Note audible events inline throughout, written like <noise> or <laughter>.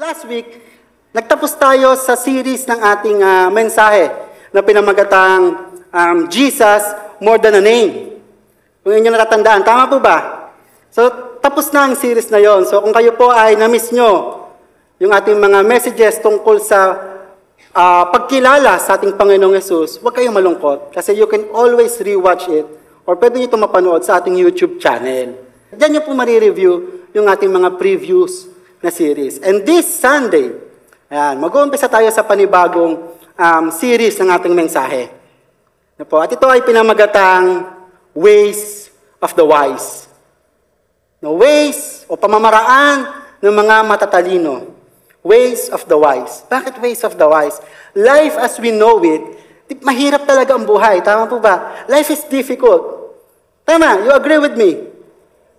Last week, nagtapos tayo sa series ng ating ah, mensahe na pinamagatang um, Jesus More Than a Name. Kung inyo natatandaan, tama po ba? So, tapos na ang series na yon. So, kung kayo po ay na-miss nyo yung ating mga messages tungkol sa ah, pagkilala sa ating Panginoong Yesus, huwag kayong malungkot kasi you can always rewatch it or pwede nyo ito mapanood sa ating YouTube channel. Diyan nyo po marireview yung ating mga previews na series. And this Sunday, ayan, mag-uumpisa tayo sa panibagong um, series ng ating mensahe. Na po, at ito ay pinamagatang Ways of the Wise. Na ways o pamamaraan ng mga matatalino. Ways of the wise. Bakit ways of the wise? Life as we know it, mahirap talaga ang buhay. Tama po ba? Life is difficult. Tama, you agree with me?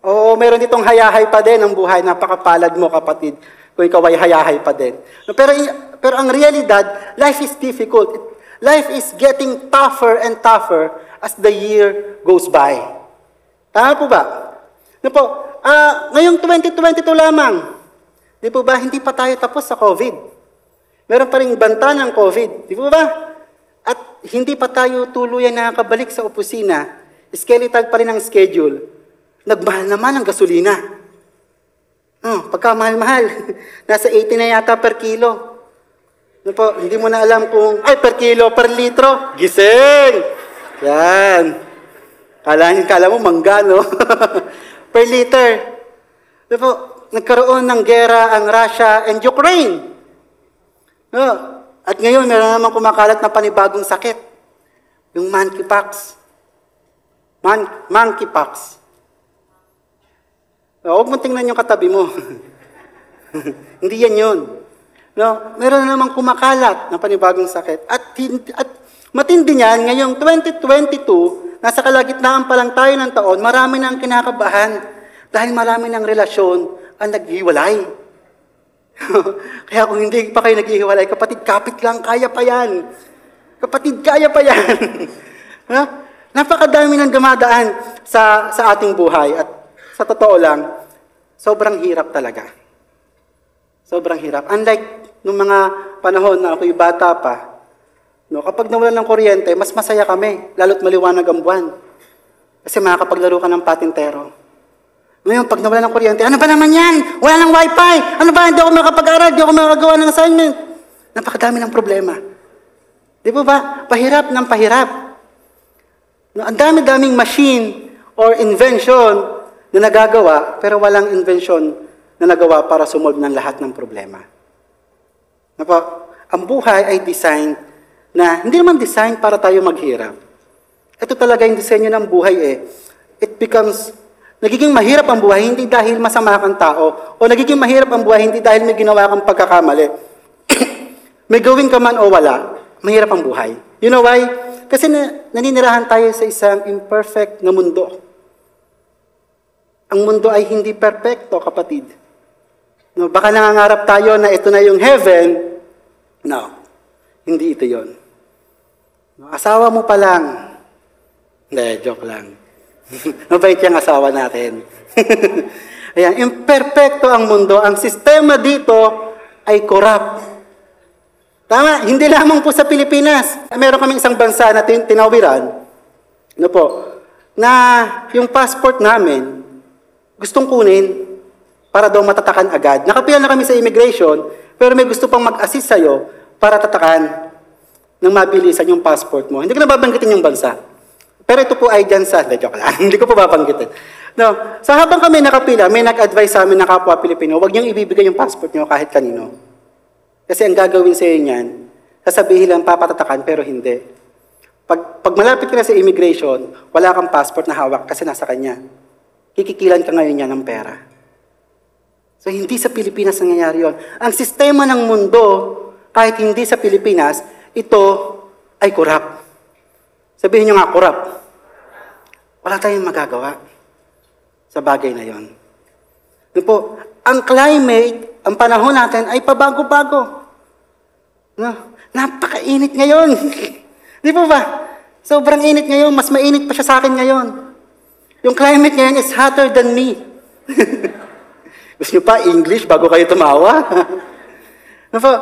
Oo, meron ditong hayahay pa din ang buhay. Napakapalad mo, kapatid, kung ikaw ay hayahay pa din. Pero, pero ang realidad, life is difficult. Life is getting tougher and tougher as the year goes by. Tama po ba? No po, ah, ngayong 2022 lamang, di po ba, hindi pa tayo tapos sa COVID. Meron pa rin banta ng COVID, di po ba? At hindi pa tayo tuluyan nakakabalik sa opisina. Skeletal pa rin ang schedule. Nagmahal naman ang gasolina. Oh, pagkamahal-mahal. <laughs> Nasa 80 na yata per kilo. Ano po, hindi mo na alam kung, ay, per kilo, per litro. Gising! Yan. Kala, kala mo mangga, no? <laughs> per liter. Ano po, nagkaroon ng gera ang Russia and Ukraine. No? At ngayon, meron naman kumakalat na panibagong sakit. Yung monkeypox. Man, monkeypox. No, huwag mo tingnan yung katabi mo. <laughs> Hindi yan yun. No, meron na namang kumakalat na panibagong sakit. At, at matindi niyan, ngayong 2022, nasa kalagitnaan pa lang tayo ng taon, marami na ang kinakabahan dahil marami ng relasyon ang naghiwalay. <laughs> Kaya kung hindi pa kayo naghihiwalay, kapatid, kapit lang, kaya pa yan. Kapatid, kaya pa yan. <laughs> ha? Napakadami ng dumadaan sa, sa ating buhay. At sa totoo lang, sobrang hirap talaga. Sobrang hirap. Unlike nung mga panahon na ako'y bata pa, no, kapag nawalan ng kuryente, mas masaya kami, lalo't maliwanag ang buwan. Kasi makakapaglaro ka ng patintero. Ngayon, pag nawalan ng kuryente, ano ba naman yan? Wala ng wifi! Ano ba? Hindi ako makapag-aral, hindi ako makagawa ng assignment. Napakadami ng problema. Di ba ba? Pahirap ng pahirap. No, ang dami-daming machine or invention na nagagawa, pero walang invention na nagawa para sumolve ng lahat ng problema. Na po, ang buhay ay design na hindi naman design para tayo maghirap. Ito talaga yung disenyo ng buhay eh. It becomes, nagiging mahirap ang buhay hindi dahil masama kang tao o nagiging mahirap ang buhay hindi dahil may ginawa kang pagkakamali. <coughs> may gawin ka man o wala, mahirap ang buhay. You know why? Kasi na, naninirahan tayo sa isang imperfect na mundo. Ang mundo ay hindi perfecto, kapatid. No, baka nangangarap tayo na ito na yung heaven. No, hindi ito yon. No, asawa mo pa lang. Hindi, joke lang. <laughs> Mabait yung asawa natin. <laughs> Ayan, imperfecto ang mundo. Ang sistema dito ay corrupt. Tama, hindi lamang po sa Pilipinas. Meron kaming isang bansa na tin- tinawiran, ano po, na yung passport namin, gustong kunin para daw matatakan agad. Nakapila na kami sa immigration, pero may gusto pang mag-assist sa'yo para tatakan ng mabilisan yung passport mo. Hindi ko na babanggitin yung bansa. Pero ito po ay dyan sa, hindi, joke lang, <laughs> hindi ko po babanggitin. No, sa habang kami nakapila, may nag-advise sa amin na kapwa Pilipino, huwag niyong ibibigay yung passport niyo kahit kanino. Kasi ang gagawin sa niyan, sasabihin lang papatatakan pero hindi. Pag, pag malapit ka na sa immigration, wala kang passport na hawak kasi nasa kanya. Kikikilan ka ngayon niya ng pera. So hindi sa Pilipinas nangyayari yon. Ang sistema ng mundo, kahit hindi sa Pilipinas, ito ay corrupt. Sabihin niyo nga, corrupt. Wala tayong magagawa sa bagay na yon. Doon po, ang climate, ang panahon natin ay pabago-bago. No? Napakainit ngayon. <laughs> Di ba ba? Sobrang init ngayon. Mas mainit pa siya sa akin ngayon. Yung climate ngayon is hotter than me. <laughs> Gusto niyo pa English bago kayo tumawa? <laughs> Po?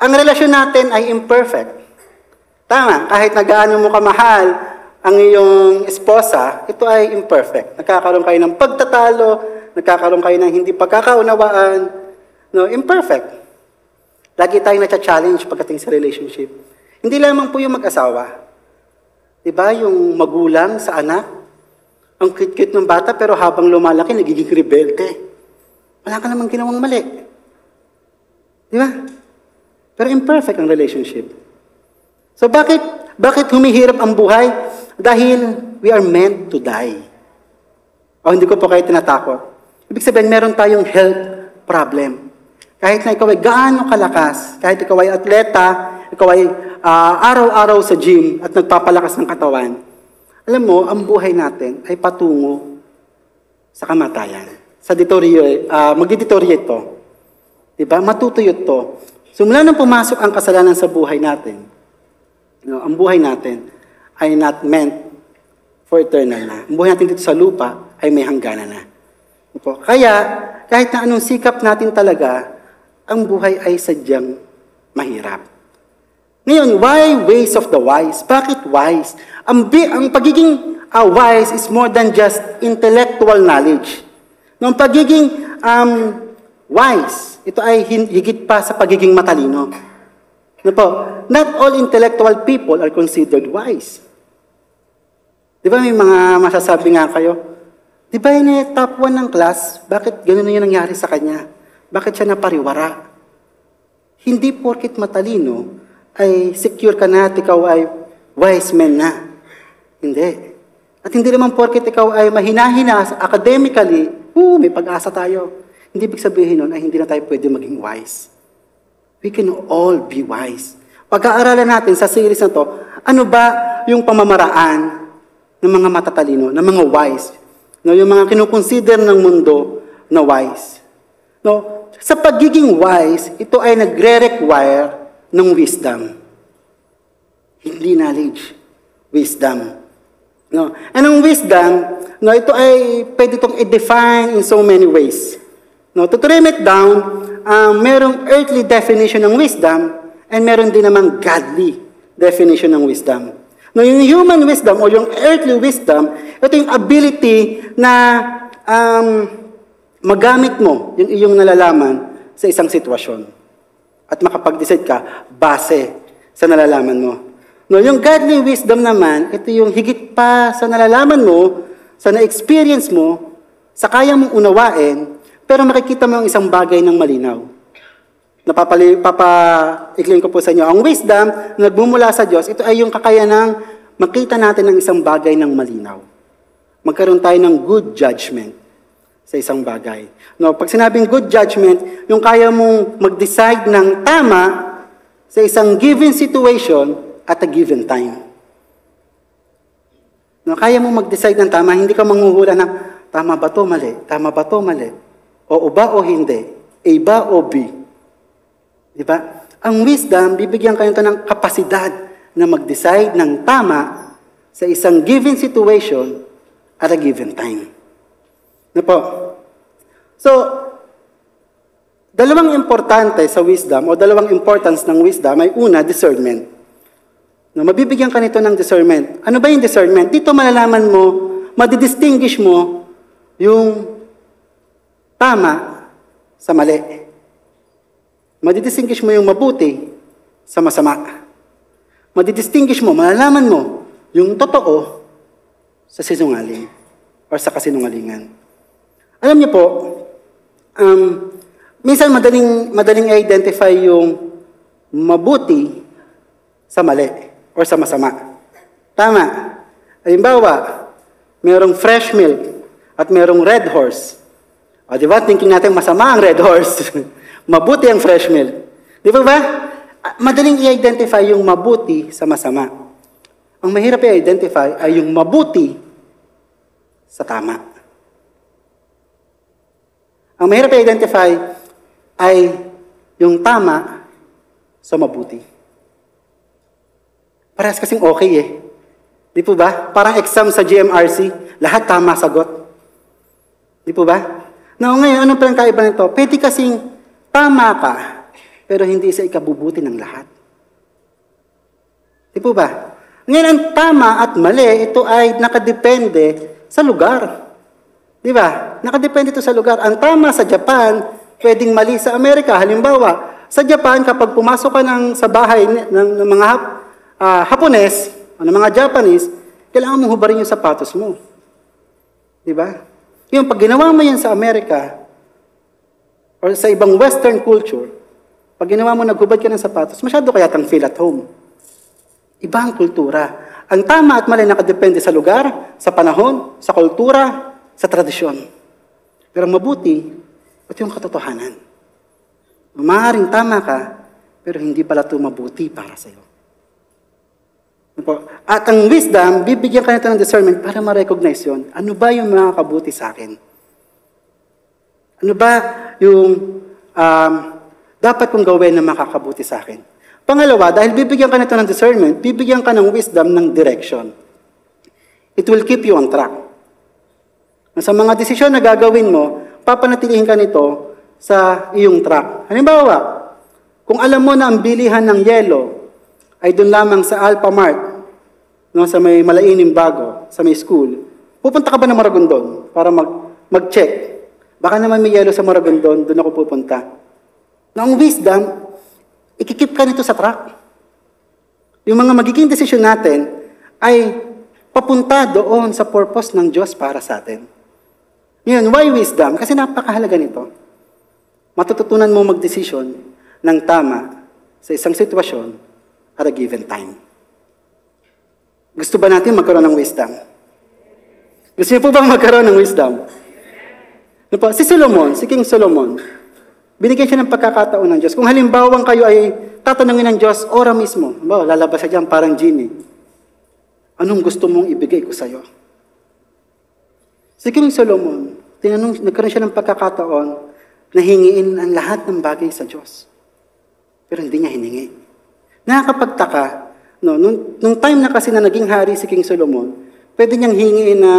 Ang relasyon natin ay imperfect. Tama, kahit na gaano mo kamahal ang iyong esposa, ito ay imperfect. Nagkakaroon kayo ng pagtatalo, nagkakaroon kayo ng hindi pagkakaunawaan. No, imperfect. Lagi tayong na-challenge pagdating sa relationship. Hindi lamang po yung mag-asawa. Di ba, yung magulang sa anak, ang cute-cute ng bata pero habang lumalaki, nagiging rebelde. Wala ka namang ginawang mali. Di ba? Pero imperfect ang relationship. So bakit bakit humihirap ang buhay? Dahil we are meant to die. O hindi ko po kayo tinatakot. Ibig sabihin, meron tayong health problem. Kahit na ikaw ay gaano kalakas, kahit ikaw ay atleta, ikaw ay ah, araw-araw sa gym at nagpapalakas ng katawan, alam mo, ang buhay natin ay patungo sa kamatayan. Sa deteriorate, uh, mag-deteriorate to. Diba? Matutuyot to. So mula nang pumasok ang kasalanan sa buhay natin, no, ang buhay natin ay not meant for eternal na. Ang buhay natin dito sa lupa ay may hangganan na. Opo. Kaya, kahit na anong sikap natin talaga, ang buhay ay sadyang mahirap. Ngayon, why ways of the wise? Bakit wise? Ang, bi- ang pagiging ah, wise is more than just intellectual knowledge. No, ang pagiging um, wise, ito ay higit pa sa pagiging matalino. Ano po? Not all intellectual people are considered wise. Di ba may mga masasabi nga kayo? Di ba yun eh, top 1 ng class? Bakit ganun na yung nangyari sa kanya? Bakit siya napariwara? Hindi porkit matalino, ay secure ka na at ikaw ay wise man na. Hindi. At hindi naman porkit ikaw ay mahina-hina academically, uh, may pag-asa tayo. Hindi ibig sabihin nun ay hindi na tayo pwede maging wise. We can all be wise. Pag-aaralan natin sa series na to, ano ba yung pamamaraan ng mga matatalino, ng mga wise, no, yung mga kinukonsider ng mundo na wise. No, sa pagiging wise, ito ay nagre-require ng wisdom. Hindi knowledge, wisdom. No, and ang wisdom, no, ito ay pwede itong i-define in so many ways. No, to trim it down, um, merong earthly definition ng wisdom and meron din namang godly definition ng wisdom. No, yung human wisdom o yung earthly wisdom, ito yung ability na um, magamit mo yung iyong nalalaman sa isang sitwasyon. At makapag-decide ka base sa nalalaman mo. No, yung godly wisdom naman, ito yung higit pa sa nalalaman mo, sa na-experience mo, sa kaya mong unawain, pero makikita mo ang isang bagay ng malinaw. Napapali, papa-ikling ko po sa inyo. Ang wisdom na nagmumula sa Diyos, ito ay yung kakayanang makita natin ng isang bagay ng malinaw. Magkaroon tayo ng good judgment sa isang bagay. No, pag sinabing good judgment, yung kaya mong mag-decide ng tama sa isang given situation at a given time. No, kaya mong mag-decide ng tama, hindi ka manghuhula ng tama ba to, mali, tama ba to, mali, o ba o hindi, A ba o B. Di ba? Ang wisdom, bibigyan kayo ito ng kapasidad na mag-decide ng tama sa isang given situation at a given time. Na po? So, dalawang importante sa wisdom o dalawang importance ng wisdom ay una, discernment. No, mabibigyan ka nito ng discernment. Ano ba yung discernment? Dito malalaman mo, madidistinguish mo yung tama sa mali. Madidistinguish mo yung mabuti sa masama. Madidistinguish mo, malalaman mo yung totoo sa sinungaling or sa kasinungalingan. Alam niyo po, um, minsan madaling, madaling identify yung mabuti sa mali or sa masama. Tama. Halimbawa, merong fresh milk at merong red horse. O, di ba? Thinking natin masama ang red horse. <laughs> mabuti ang fresh milk. Di ba ba? Madaling i-identify yung mabuti sa masama. Ang mahirap i-identify ay yung mabuti sa tama. Ang mahirap i-identify ay yung tama sa mabuti. Parehas kasing okay eh. Di po ba? Parang exam sa GMRC, lahat tama sagot. Di po ba? Now ngayon, anong pinagkaiba nito? Pwede kasing tama ka, pero hindi sa ikabubuti ng lahat. Di po ba? Ngayon, ang tama at mali, ito ay nakadepende sa lugar. Di ba? Nakadepende ito sa lugar. Ang tama sa Japan, pwedeng mali sa Amerika. Halimbawa, sa Japan, kapag pumasok ka ng, sa bahay ng, ng mga Hap, ah, Hapones, o ng mga Japanese, kailangan mong hubarin yung sapatos mo. Di ba? Yung pag ginawa mo yan sa Amerika, or sa ibang Western culture, pag ginawa mo naghubad ka ng sapatos, masyado kaya tang feel at home. Iba ang kultura. Ang tama at mali nakadepende sa lugar, sa panahon, sa kultura, sa tradisyon. Pero mabuti, ito yung katotohanan. Maaaring tama ka, pero hindi pala ito mabuti para sa iyo. At ang wisdom, bibigyan ka nito ng discernment para ma-recognize yun. Ano ba yung mga kabuti sa akin? Ano ba yung um, dapat kong gawin na makakabuti sa akin? Pangalawa, dahil bibigyan ka nito ng discernment, bibigyan ka ng wisdom ng direction. It will keep you on track. Sa mga desisyon na gagawin mo, papanatilihin ka nito sa iyong track. Halimbawa, kung alam mo na ang bilihan ng yelo ay doon lamang sa Alphamart, no, sa may malainim bago, sa may school, pupunta ka ba ng Maragondon para mag, mag-check? Baka naman may yelo sa Maragondon, doon ako pupunta. Na wisdom, ikikip ka nito sa track. Yung mga magiging desisyon natin ay papunta doon sa purpose ng Diyos para sa atin. Yun, why wisdom? Kasi napakahalaga nito. Matututunan mo magdesisyon ng tama sa isang sitwasyon at a given time. Gusto ba natin magkaroon ng wisdom? Gusto niyo po bang <laughs> magkaroon ng wisdom? Ano? Si Solomon, si King Solomon, binigyan siya ng pagkakataon ng Diyos. Kung halimbawang kayo ay tatanungin ng Diyos, ora mismo, ba, lalabas siya dyan parang genie. Anong gusto mong ibigay ko sa'yo? Si King Solomon, tinanong, nagkaroon siya ng pagkakataon na hingiin ang lahat ng bagay sa Diyos. Pero hindi niya hiningi. Nakakapagtaka, no, nung, nung time na kasi na naging hari si King Solomon, pwede niyang hingiin na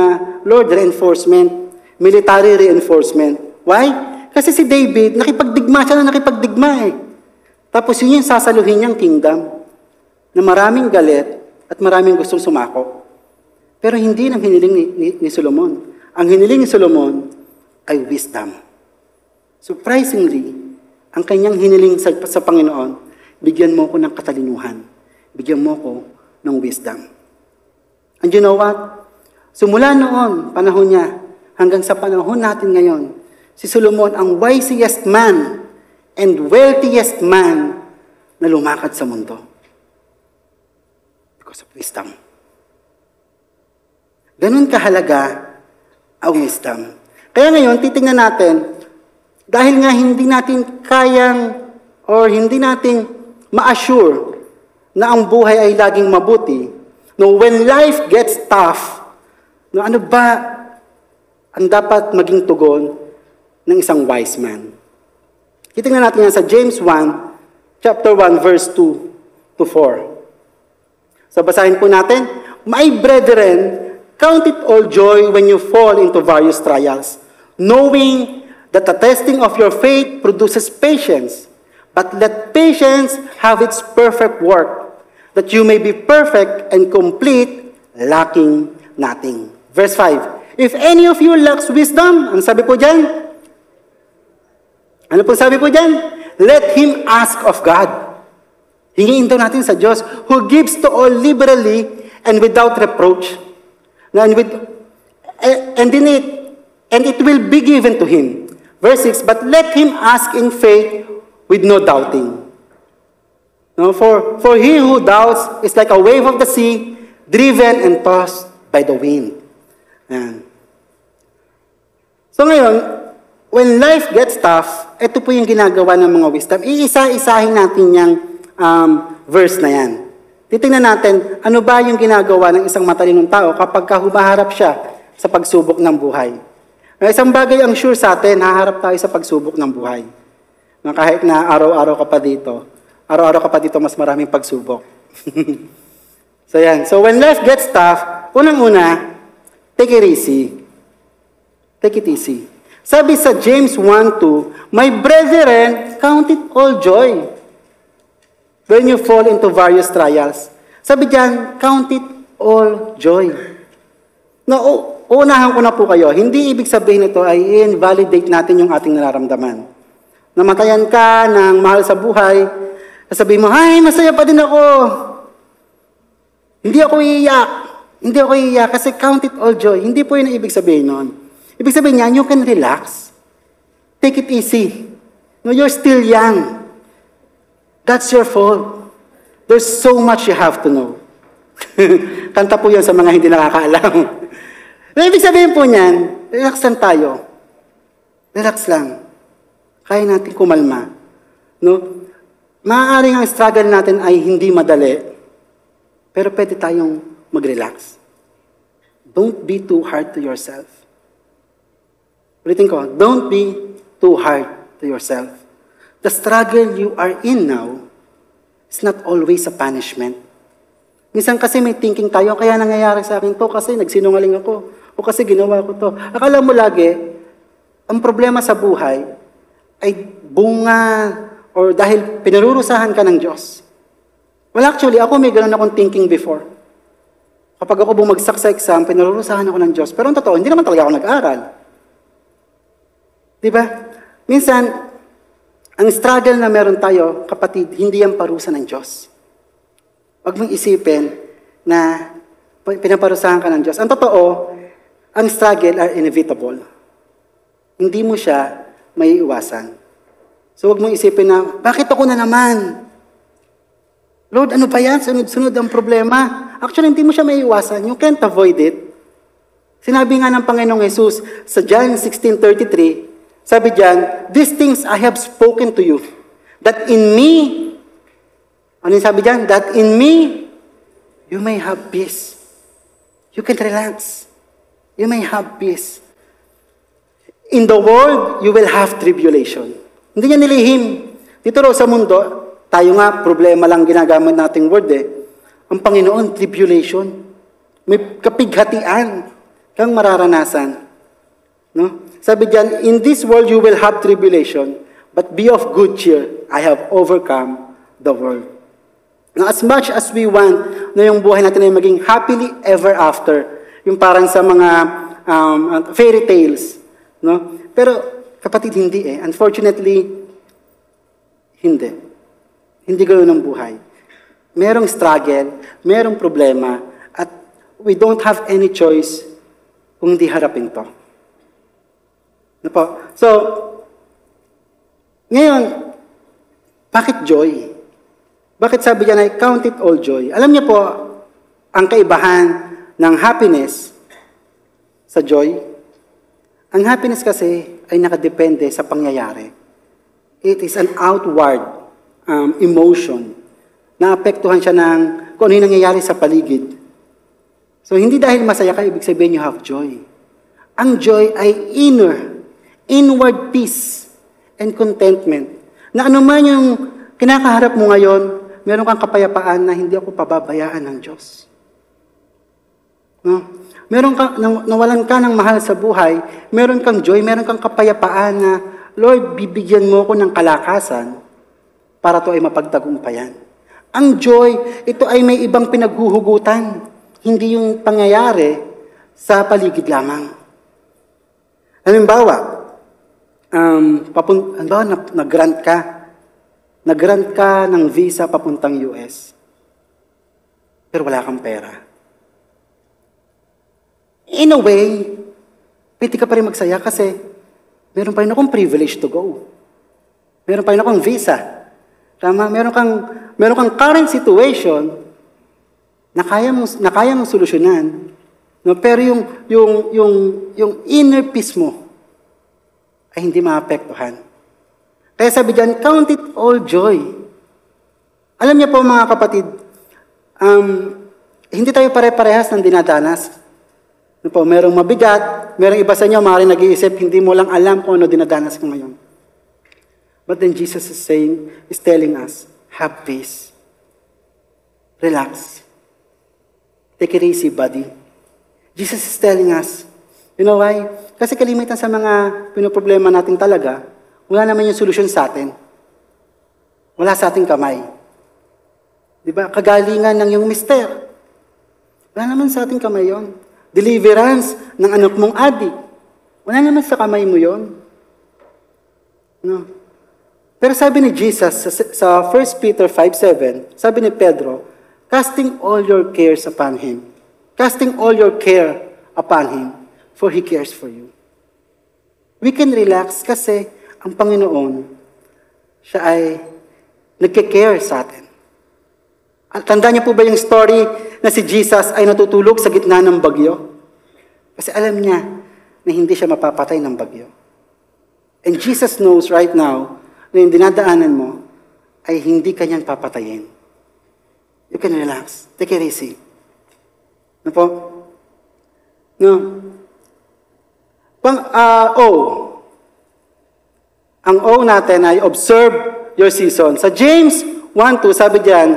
Lord reinforcement, military reinforcement. Why? Kasi si David, nakipagdigma siya na nakipagdigma eh. Tapos yun yung sasaluhin niyang kingdom na maraming galit at maraming gustong sumako. Pero hindi nang hiniling ni, ni, ni Solomon. Ang hiniling ni Solomon ay wisdom. Surprisingly, ang kanyang hiniling sa, sa Panginoon, bigyan mo ko ng katalinuhan. Bigyan mo ko ng wisdom. And you know what? Sumula noon, panahon niya, hanggang sa panahon natin ngayon, si Solomon ang wisest man and wealthiest man na lumakad sa mundo. Because of wisdom. Ganun kahalaga ang wisdom. Kaya ngayon, titingnan natin, dahil nga hindi natin kayang or hindi natin ma-assure na ang buhay ay laging mabuti, no, when life gets tough, no, ano ba ang dapat maging tugon ng isang wise man? Titingnan natin yan sa James 1, chapter 1, verse 2 to 4. So basahin po natin, My brethren, Count it all joy when you fall into various trials, knowing that the testing of your faith produces patience. But let patience have its perfect work, that you may be perfect and complete, lacking nothing. Verse 5. If any of you lacks wisdom, ano sabi po dyan? Ano po sabi po dyan? Let him ask of God. Hingiin daw natin sa Diyos, who gives to all liberally and without reproach and, with, and in it, and it will be given to him. Verse 6, but let him ask in faith with no doubting. No, for, for he who doubts is like a wave of the sea, driven and tossed by the wind. Ayan. So ngayon, when life gets tough, ito po yung ginagawa ng mga wisdom. Iisa-isahin natin yung um, verse na yan. Titingnan natin, ano ba yung ginagawa ng isang matalinong tao kapag humaharap siya sa pagsubok ng buhay. Na isang bagay ang sure sa atin, haharap tayo sa pagsubok ng buhay. Na kahit na araw-araw ka pa dito, araw-araw ka pa dito, mas maraming pagsubok. <laughs> so yan. So when life gets tough, unang-una, take it easy. Take it easy. Sabi sa James 1.2, My brethren, count it all joy when you fall into various trials. Sabi diyan, count it all joy. No, u- unahan ko na po kayo, hindi ibig sabihin nito ay invalidate natin yung ating nararamdaman. Namatayan ka ng mahal sa buhay, sabihin mo, ay, masaya pa din ako. Hindi ako iiyak. Hindi ako iiyak kasi count it all joy. Hindi po yun ang ibig sabihin nun. Ibig sabihin niyan, you can relax. Take it easy. No, you're still young. That's your fault. There's so much you have to know. <laughs> Kanta po yan sa mga hindi nakakaalam. <laughs> Ibig sabihin po niyan, relax lang tayo. Relax lang. Kaya natin kumalma. No? Maaaring ang struggle natin ay hindi madali, pero pwede tayong mag-relax. Don't be too hard to yourself. Ulitin ko, don't be too hard to yourself. The struggle you are in now is not always a punishment. Minsan kasi may thinking tayo, kaya nangyayari sa akin to kasi nagsinungaling ako o kasi ginawa ko to. Akala mo lagi, ang problema sa buhay ay bunga or dahil pinarurusahan ka ng Diyos. Well, actually, ako may ganun akong thinking before. Kapag ako bumagsak sa exam, pinarurusahan ako ng Diyos. Pero ang totoo, hindi naman talaga ako nag-aral. Di ba? Minsan, ang struggle na meron tayo, kapatid, hindi yan parusa ng Diyos. Huwag mong isipin na pinaparusahan ka ng Diyos. Ang totoo, ang struggle are inevitable. Hindi mo siya may iwasan. So huwag mong isipin na, bakit ako na naman? Lord, ano ba yan? Sunod-sunod ang problema. Actually, hindi mo siya may iwasan. You can't avoid it. Sinabi nga ng Panginoong Jesus sa John 16.33, sabi diyan, These things I have spoken to you, that in me, ano yung sabi diyan? That in me, you may have peace. You can relax. You may have peace. In the world, you will have tribulation. Hindi niya nilihim. Dito raw sa mundo, tayo nga, problema lang ginagamit nating word eh. Ang Panginoon, tribulation. May kapighatian kang mararanasan. No? Sabi diyan, in this world you will have tribulation, but be of good cheer. I have overcome the world. Now, as much as we want na yung buhay natin ay maging happily ever after, yung parang sa mga um, fairy tales, no? Pero kapatid, hindi eh. Unfortunately, hindi. Hindi ganoon ang buhay. Merong struggle, merong problema, at we don't have any choice kung hindi harapin to. Ano? So, ngayon, bakit joy? Bakit sabi niya na count it all joy? Alam niyo po, ang kaibahan ng happiness sa joy, ang happiness kasi ay nakadepende sa pangyayari. It is an outward um, emotion. Naapektuhan siya ng kung ano yung nangyayari sa paligid. So, hindi dahil masaya ka, ibig sabihin you have joy. Ang joy ay inner, inward peace and contentment. Na ano man yung kinakaharap mo ngayon, meron kang kapayapaan na hindi ako pababayaan ng Diyos. No? Meron ka, naw- nawalan ka ng mahal sa buhay, meron kang joy, meron kang kapayapaan na, Lord, bibigyan mo ko ng kalakasan para to ay mapagtagumpayan. Ang joy, ito ay may ibang pinaghuhugutan, hindi yung pangyayari sa paligid lamang. Halimbawa, um, papun- halimbawa, nag- nag-grant ka, nag-grant ka ng visa papuntang US, pero wala kang pera. In a way, pwede ka pa rin magsaya kasi meron pa rin akong privilege to go. Meron pa rin akong visa. Tama? Meron kang, meron kang current situation na kaya mong, na kaya mong solusyonan. No? Pero yung, yung, yung, yung inner peace mo ay hindi maapektuhan. Kaya sabi diyan, count it all joy. Alam niyo po mga kapatid, um, hindi tayo pare-parehas ng dinadanas. Ano po, merong mabigat, merong iba sa inyo, maaaring nag-iisip, hindi mo lang alam kung ano dinadanas ko ngayon. But then Jesus is saying, is telling us, have peace. Relax. Take it easy, buddy. Jesus is telling us, you know why? Kasi kalimitan sa mga pinoproblema natin talaga, wala naman yung solusyon sa atin. Wala sa ating kamay. Di ba? Kagalingan ng iyong mister. Wala naman sa ating kamay yon. Deliverance ng anak mong adik. Wala naman sa kamay mo yon. No. Pero sabi ni Jesus sa, sa 1 Peter 5.7, sabi ni Pedro, casting all your cares upon Him. Casting all your care upon Him, for He cares for you. We can relax kasi ang Panginoon, siya ay nagke-care sa atin. At tanda niyo po ba yung story na si Jesus ay natutulog sa gitna ng bagyo? Kasi alam niya na hindi siya mapapatay ng bagyo. And Jesus knows right now na yung dinadaanan mo ay hindi kanyang papatayin. You can relax. Take it easy. No po? No. Pang ah, O. Ang O natin ay observe your season. Sa James 1.2, sabi diyan,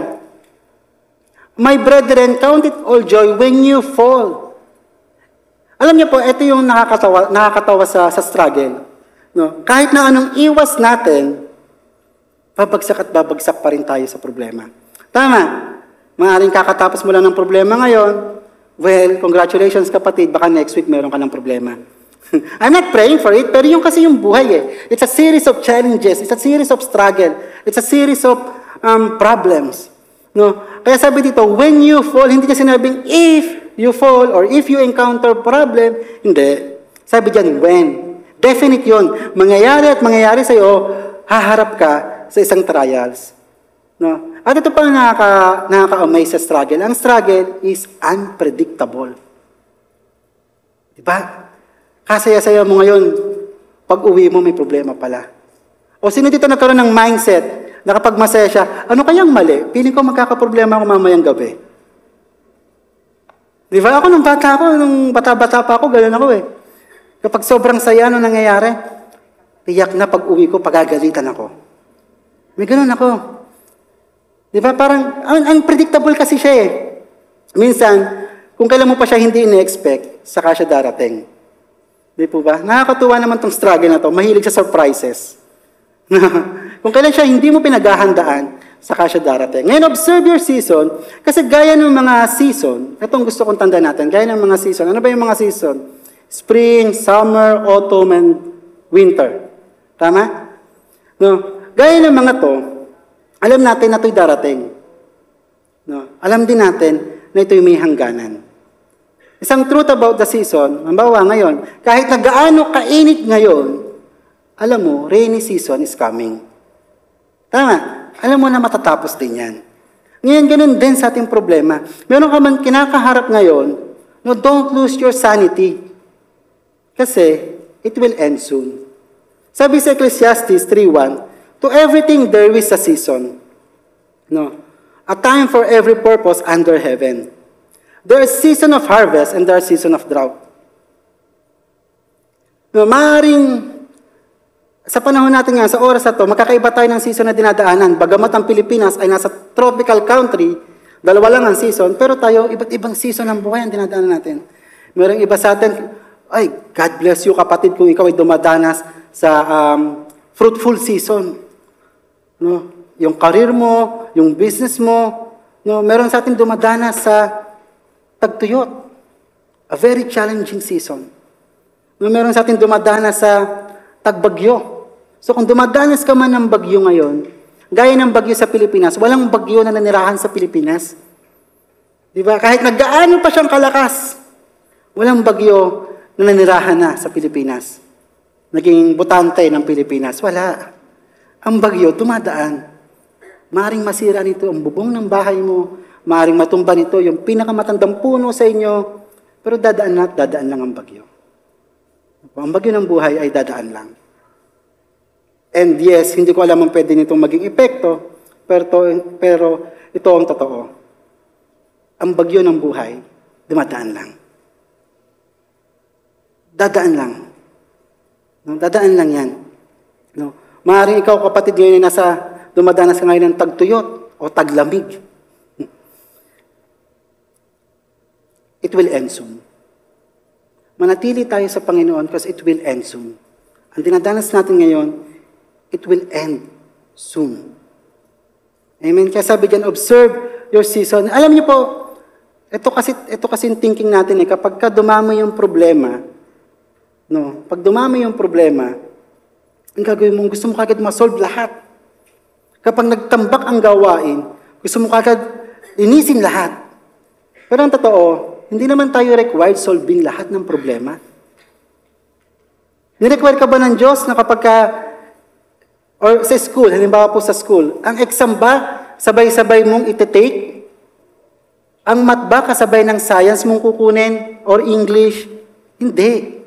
My brethren, count it all joy when you fall. Alam niyo po, ito yung nakakatawa, nakakatawa sa, sa struggle. No? Kahit na anong iwas natin, babagsak at babagsak pa rin tayo sa problema. Tama. Maaring kakatapos mo lang ng problema ngayon. Well, congratulations kapatid, baka next week meron ka ng problema. <laughs> I'm not praying for it, pero yung kasi yung buhay eh. It's a series of challenges, it's a series of struggle, it's a series of um, problems. No? Kaya sabi dito, when you fall, hindi niya sinabing if you fall or if you encounter problem. Hindi. Sabi diyan, when. Definite yun. Mangyayari at mangyayari sa'yo, haharap ka sa isang trials. No? At ito pa ang nakaka, nakaka-amaze sa struggle. Ang struggle is unpredictable. Di ba? Kasaya-saya mo ngayon, pag uwi mo may problema pala. O sino dito nagkaroon ng mindset na kapag masaya siya, ano kayang mali? Piling ko magkakaproblema ako mamayang gabi. Di ba? Ako nung bata ako, nung bata-bata pa ako, gano'n ako eh. Kapag sobrang saya, ano nangyayari? Tiyak na pag uwi ko, pagagalitan ako. May gano'n ako. Di ba? Parang, un- unpredictable kasi siya eh. Minsan, kung kailan mo pa siya hindi ine-expect, saka siya darating. Di po ba? Nakakatuwa naman tong struggle na to. Mahilig sa surprises. <laughs> kung kailan siya hindi mo pinaghahandaan, saka siya darating. Ngayon, observe your season. Kasi gaya ng mga season, itong gusto kong tanda natin, gaya ng mga season. Ano ba yung mga season? Spring, summer, autumn, and winter. Tama? No? Gaya ng mga to, alam natin na ito'y darating. No? Alam din natin na ito'y may hangganan. Isang truth about the season, halimbawa ngayon, kahit na gaano kainit ngayon, alam mo, rainy season is coming. Tama. Alam mo na matatapos din yan. Ngayon, ganun din sa ating problema. Meron ka man kinakaharap ngayon, no, don't lose your sanity. Kasi, it will end soon. Sabi sa Ecclesiastes 3.1, To everything there is a season. No. A time for every purpose under heaven. There is season of harvest and there is season of drought. No, maaaring sa panahon natin nga, sa oras na to, magkakaiba tayo ng season na dinadaanan. Bagamat ang Pilipinas ay nasa tropical country, dalawa lang ang season, pero tayo, iba't ibang season ng buhay ang dinadaanan natin. Merong iba sa atin, ay, God bless you kapatid kung ikaw ay dumadanas sa um, fruitful season. No? Yung career mo, yung business mo, no? meron sa atin dumadanas sa tagtuyot. A very challenging season. No, meron sa atin dumadanas sa tagbagyo. So kung dumadanas ka man ng bagyo ngayon, gaya ng bagyo sa Pilipinas, walang bagyo na nanirahan sa Pilipinas. Di ba? Kahit naggaano pa siyang kalakas, walang bagyo na nanirahan na sa Pilipinas. Naging butante ng Pilipinas. Wala. Ang bagyo, dumadaan. Maring masira nito ang bubong ng bahay mo. Maring matumba nito yung pinakamatandang puno sa inyo. Pero dadaan at dadaan lang ang bagyo. Ang bagyo ng buhay ay dadaan lang. And yes, hindi ko alam ang pwede nitong maging epekto, pero, to, pero ito ang totoo. Ang bagyo ng buhay, dumadaan lang. Dadaan lang. No, dadaan lang yan. No. Maaaring ikaw, kapatid, ngayon ay nasa, dumadanas ka ngayon ng tagtuyot o taglamig. It will end soon. Manatili tayo sa Panginoon because it will end soon. Ang dinadanas natin ngayon, it will end soon. Amen. Kaya sabi dyan, observe your season. Alam niyo po, ito kasi, ito kasi yung thinking natin eh, kapag ka dumami yung problema, no, pag dumami yung problema, ang gagawin mo, gusto mo kagad ma-solve lahat. Kapag nagtambak ang gawain, gusto mo kagad linisin lahat. Pero ang totoo, hindi naman tayo required solving lahat ng problema. Nirequire ka ba ng Diyos na kapag ka, or sa school, halimbawa po sa school, ang exam ba, sabay-sabay mong iti-take? Ang math ba, kasabay ng science mong kukunin? Or English? Hindi.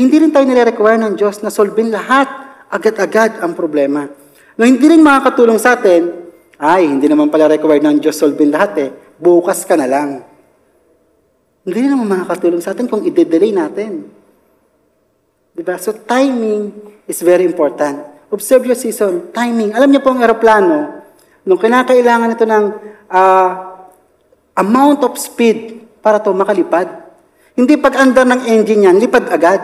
Hindi rin tayo nire-require ng Diyos na solving lahat, agad-agad ang problema. No, hindi rin makakatulong sa atin, ay, hindi naman pala required ng Diyos solving lahat eh. Bukas ka na lang. Hindi rin naman makakatulong sa atin kung i-delay natin. Diba? So timing is very important. Observe your season. Timing. Alam niyo po ang aeroplano, nung kinakailangan ito ng ah, amount of speed para to makalipad. Hindi pag andar ng engine yan, lipad agad.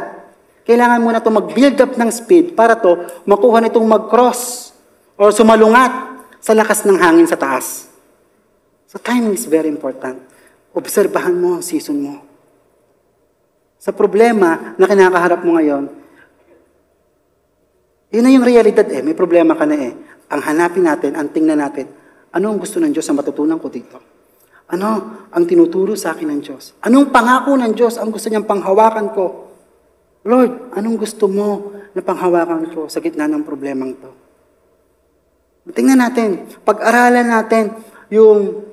Kailangan muna to mag-build up ng speed para to makuha nitong mag-cross or sumalungat sa lakas ng hangin sa taas. So timing is very important. Obserbahan mo ang season mo. Sa problema na kinakaharap mo ngayon, yun na yung realidad eh. May problema ka na eh. Ang hanapin natin, ang tingnan natin, ano ang gusto ng Diyos na matutunan ko dito? Ano ang tinuturo sa akin ng Diyos? Anong pangako ng Diyos ang gusto niyang panghawakan ko? Lord, anong gusto mo na panghawakan ko sa gitna ng problemang to? Tingnan natin, pag-aralan natin yung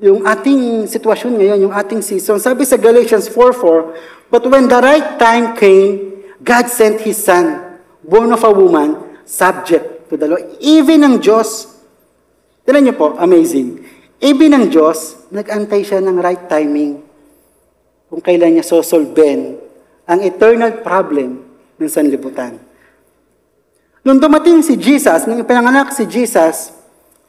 yung ating sitwasyon ngayon, yung ating season. Sabi sa Galatians 4.4, But when the right time came, God sent His Son, born of a woman, subject to the law. Even ang Diyos, tinan niyo po, amazing. Even ang Diyos, nag-antay siya ng right timing kung kailan niya sosolben ang eternal problem ng sanlibutan. Nung dumating si Jesus, nung ipinanganak si Jesus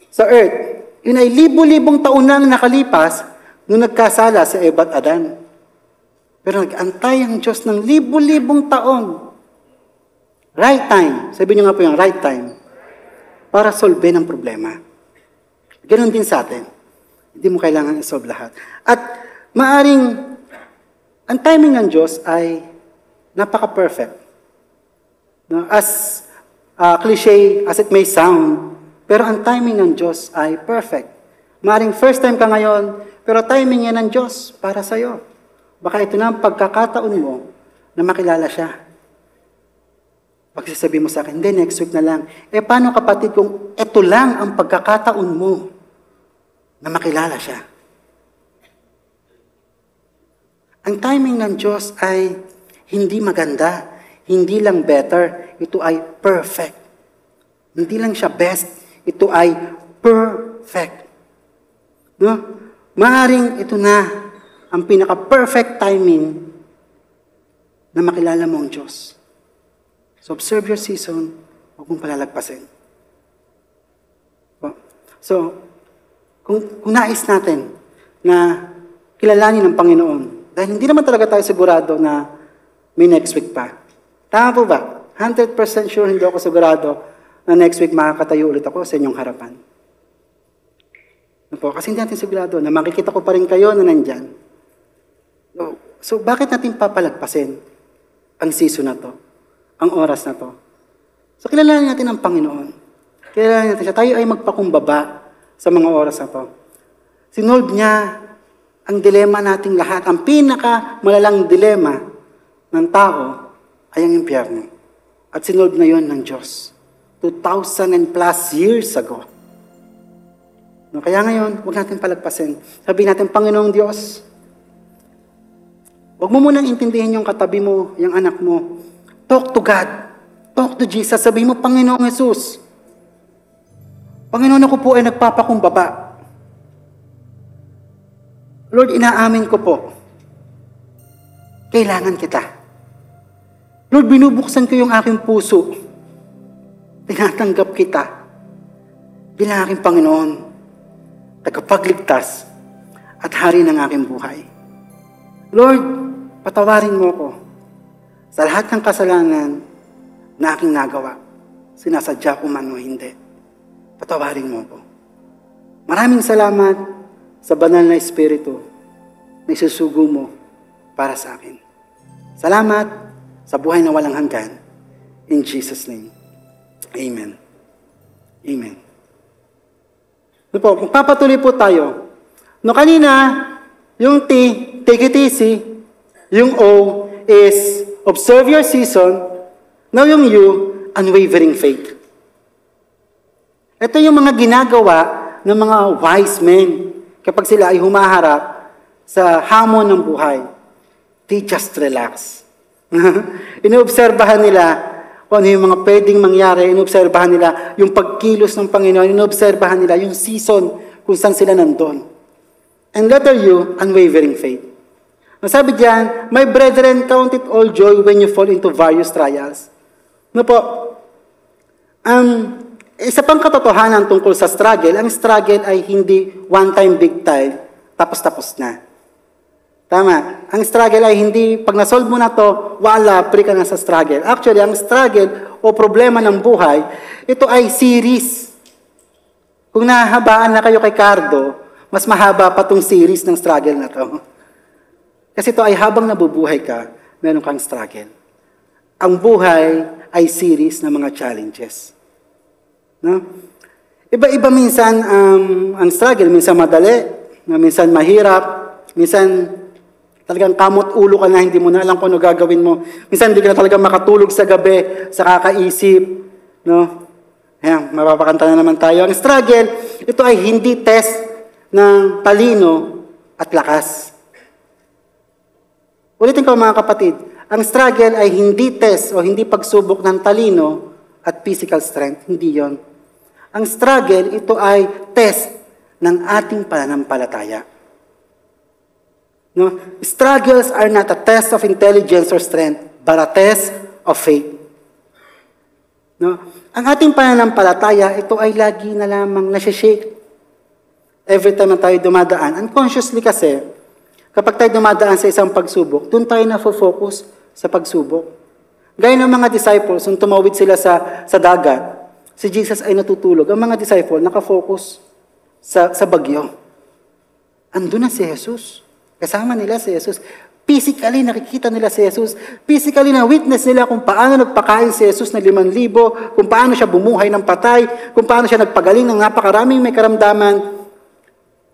sa earth, yun ay libo-libong taon nang nakalipas nung nagkasala si Eva at Adan. Pero nag-antay ang Diyos ng libo-libong taon. Right time. Sabi niyo nga po yung right time. Para solve ng problema. Ganon din sa atin. Hindi mo kailangan isolve lahat. At maaring ang timing ng Diyos ay napaka-perfect. No, as uh, cliche as it may sound, pero ang timing ng Diyos ay perfect. Maring first time ka ngayon, pero timing yan ng Diyos para sa'yo. Baka ito na ang pagkakataon mo na makilala siya. Pagsasabi mo sa akin, hindi, next week na lang. Eh, paano kapatid kung ito lang ang pagkakataon mo na makilala siya? Ang timing ng Diyos ay hindi maganda, hindi lang better, ito ay perfect. Hindi lang siya best, ito ay perfect. No? Maaring ito na ang pinaka-perfect timing na makilala mo ang Diyos. So observe your season, huwag mong palalagpasin. So, kung, kung nais natin na kilalanin ng Panginoon, dahil hindi naman talaga tayo sigurado na may next week pa. Tama po ba? 100% sure hindi ako sigurado na next week makakatayo ulit ako sa inyong harapan. Ano po? Kasi hindi natin sigurado na makikita ko pa rin kayo na nandyan. So, so bakit natin papalagpasin ang season na to? Ang oras na to? So kilalanin natin ang Panginoon. Kilalanin natin siya. Tayo ay magpakumbaba sa mga oras na to. Sinolve niya ang dilema nating lahat. Ang pinaka malalang dilema ng tao ay ang impyerno. At sinolve na yon ng Diyos. 2,000 and plus years ago. No, kaya ngayon, huwag natin palagpasin. Sabi natin, Panginoong Diyos, huwag mo munang intindihin yung katabi mo, yung anak mo. Talk to God. Talk to Jesus. Sabi mo, Panginoong Jesus, Panginoon ako po ay nagpapakumbaba. Lord, inaamin ko po, kailangan kita. Lord, binubuksan ko yung aking puso. Tinatanggap kita bilang aking Panginoon, tagapagligtas at hari ng aking buhay. Lord, patawarin mo ko sa lahat ng kasalanan na aking nagawa. Sinasadya ko man o hindi. Patawarin mo ko. Maraming salamat sa banal na Espiritu na isusugo mo para sa akin. Salamat sa buhay na walang hanggan. In Jesus' name. Amen. Amen. No po, magpapatuloy po tayo. No kanina, yung T, take it easy. Yung O is observe your season. Now yung U, unwavering faith. Ito yung mga ginagawa ng mga wise men kapag sila ay humaharap sa hamon ng buhay. They just relax. <laughs> Inoobserbahan nila kung ano yung mga pwedeng mangyari. Inoobserbahan nila yung pagkilos ng Panginoon. Inoobserbahan nila yung season kung saan sila nandun. And letter U, unwavering faith. Ang sabi diyan, My brethren, count it all joy when you fall into various trials. No po, um, isa pang katotohanan tungkol sa struggle, ang struggle ay hindi one time, big time, tapos-tapos na. Tama. Ang struggle ay hindi, pag nasolve mo na to, wala, pre ka na sa struggle. Actually, ang struggle o problema ng buhay, ito ay series. Kung nahahabaan na kayo kay Cardo, mas mahaba pa tong series ng struggle na to. <laughs> Kasi ito ay habang nabubuhay ka, meron kang struggle. Ang buhay ay series ng mga challenges. No? Iba-iba minsan um, ang struggle. Minsan madali, minsan mahirap, minsan talagang kamot ulo ka na, hindi mo na alam kung ano gagawin mo. Minsan hindi ka na talaga makatulog sa gabi, sa kakaisip. No? Ayan, mapapakanta na naman tayo. Ang struggle, ito ay hindi test ng talino at lakas. Ulitin ko mga kapatid, ang struggle ay hindi test o hindi pagsubok ng talino at physical strength. Hindi yon. Ang struggle, ito ay test ng ating pananampalataya. No? Struggles are not a test of intelligence or strength, but a test of faith. No? Ang ating pananampalataya, ito ay lagi na lamang nasi-shake. Every time na tayo dumadaan. Unconsciously kasi, kapag tayo dumadaan sa isang pagsubok, doon tayo na-focus sa pagsubok. Gaya ng mga disciples, nung tumawid sila sa, sa dagat, si Jesus ay natutulog. Ang mga disciple, nakafocus sa, sa bagyo. Andun na si Jesus. Kasama nila si Jesus. Physically, nakikita nila si Jesus. Physically, na-witness nila kung paano nagpakain si Jesus na liman libo, kung paano siya bumuhay ng patay, kung paano siya nagpagaling ng napakaraming may karamdaman.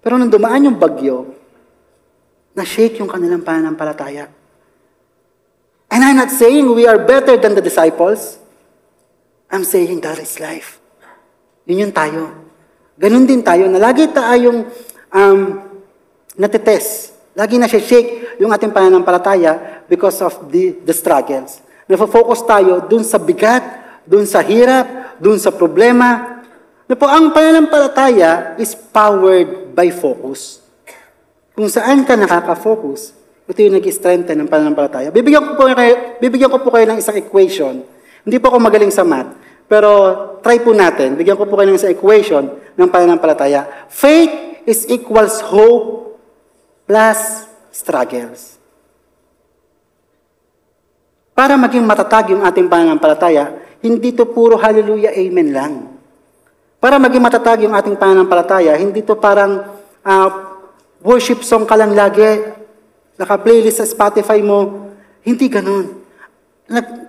Pero nung dumaan yung bagyo, na-shake yung kanilang pananampalataya. And I'm not saying we are better than the disciples. I'm saying that is life. Yun yung tayo. Ganun din tayo na lagi tayong um, natitest. Lagi na shake yung ating pananampalataya because of the, the struggles. Nafo-focus tayo dun sa bigat, dun sa hirap, dun sa problema. Na po, ang pananampalataya is powered by focus. Kung saan ka nakaka-focus, ito yung nag-strengthen ng pananampalataya. Bibigyan ko, po kayo, bibigyan ko po kayo ng isang equation. Hindi po ako magaling sa math, pero try po natin. Bigyan ko po kayo ng isang equation ng pananampalataya. Faith is equals hope plus struggles. Para maging matatag yung ating pananampalataya, hindi to puro hallelujah, amen lang. Para maging matatag yung ating pananampalataya, hindi to parang uh, worship song ka lang lagi, naka-playlist sa Spotify mo. Hindi ganun.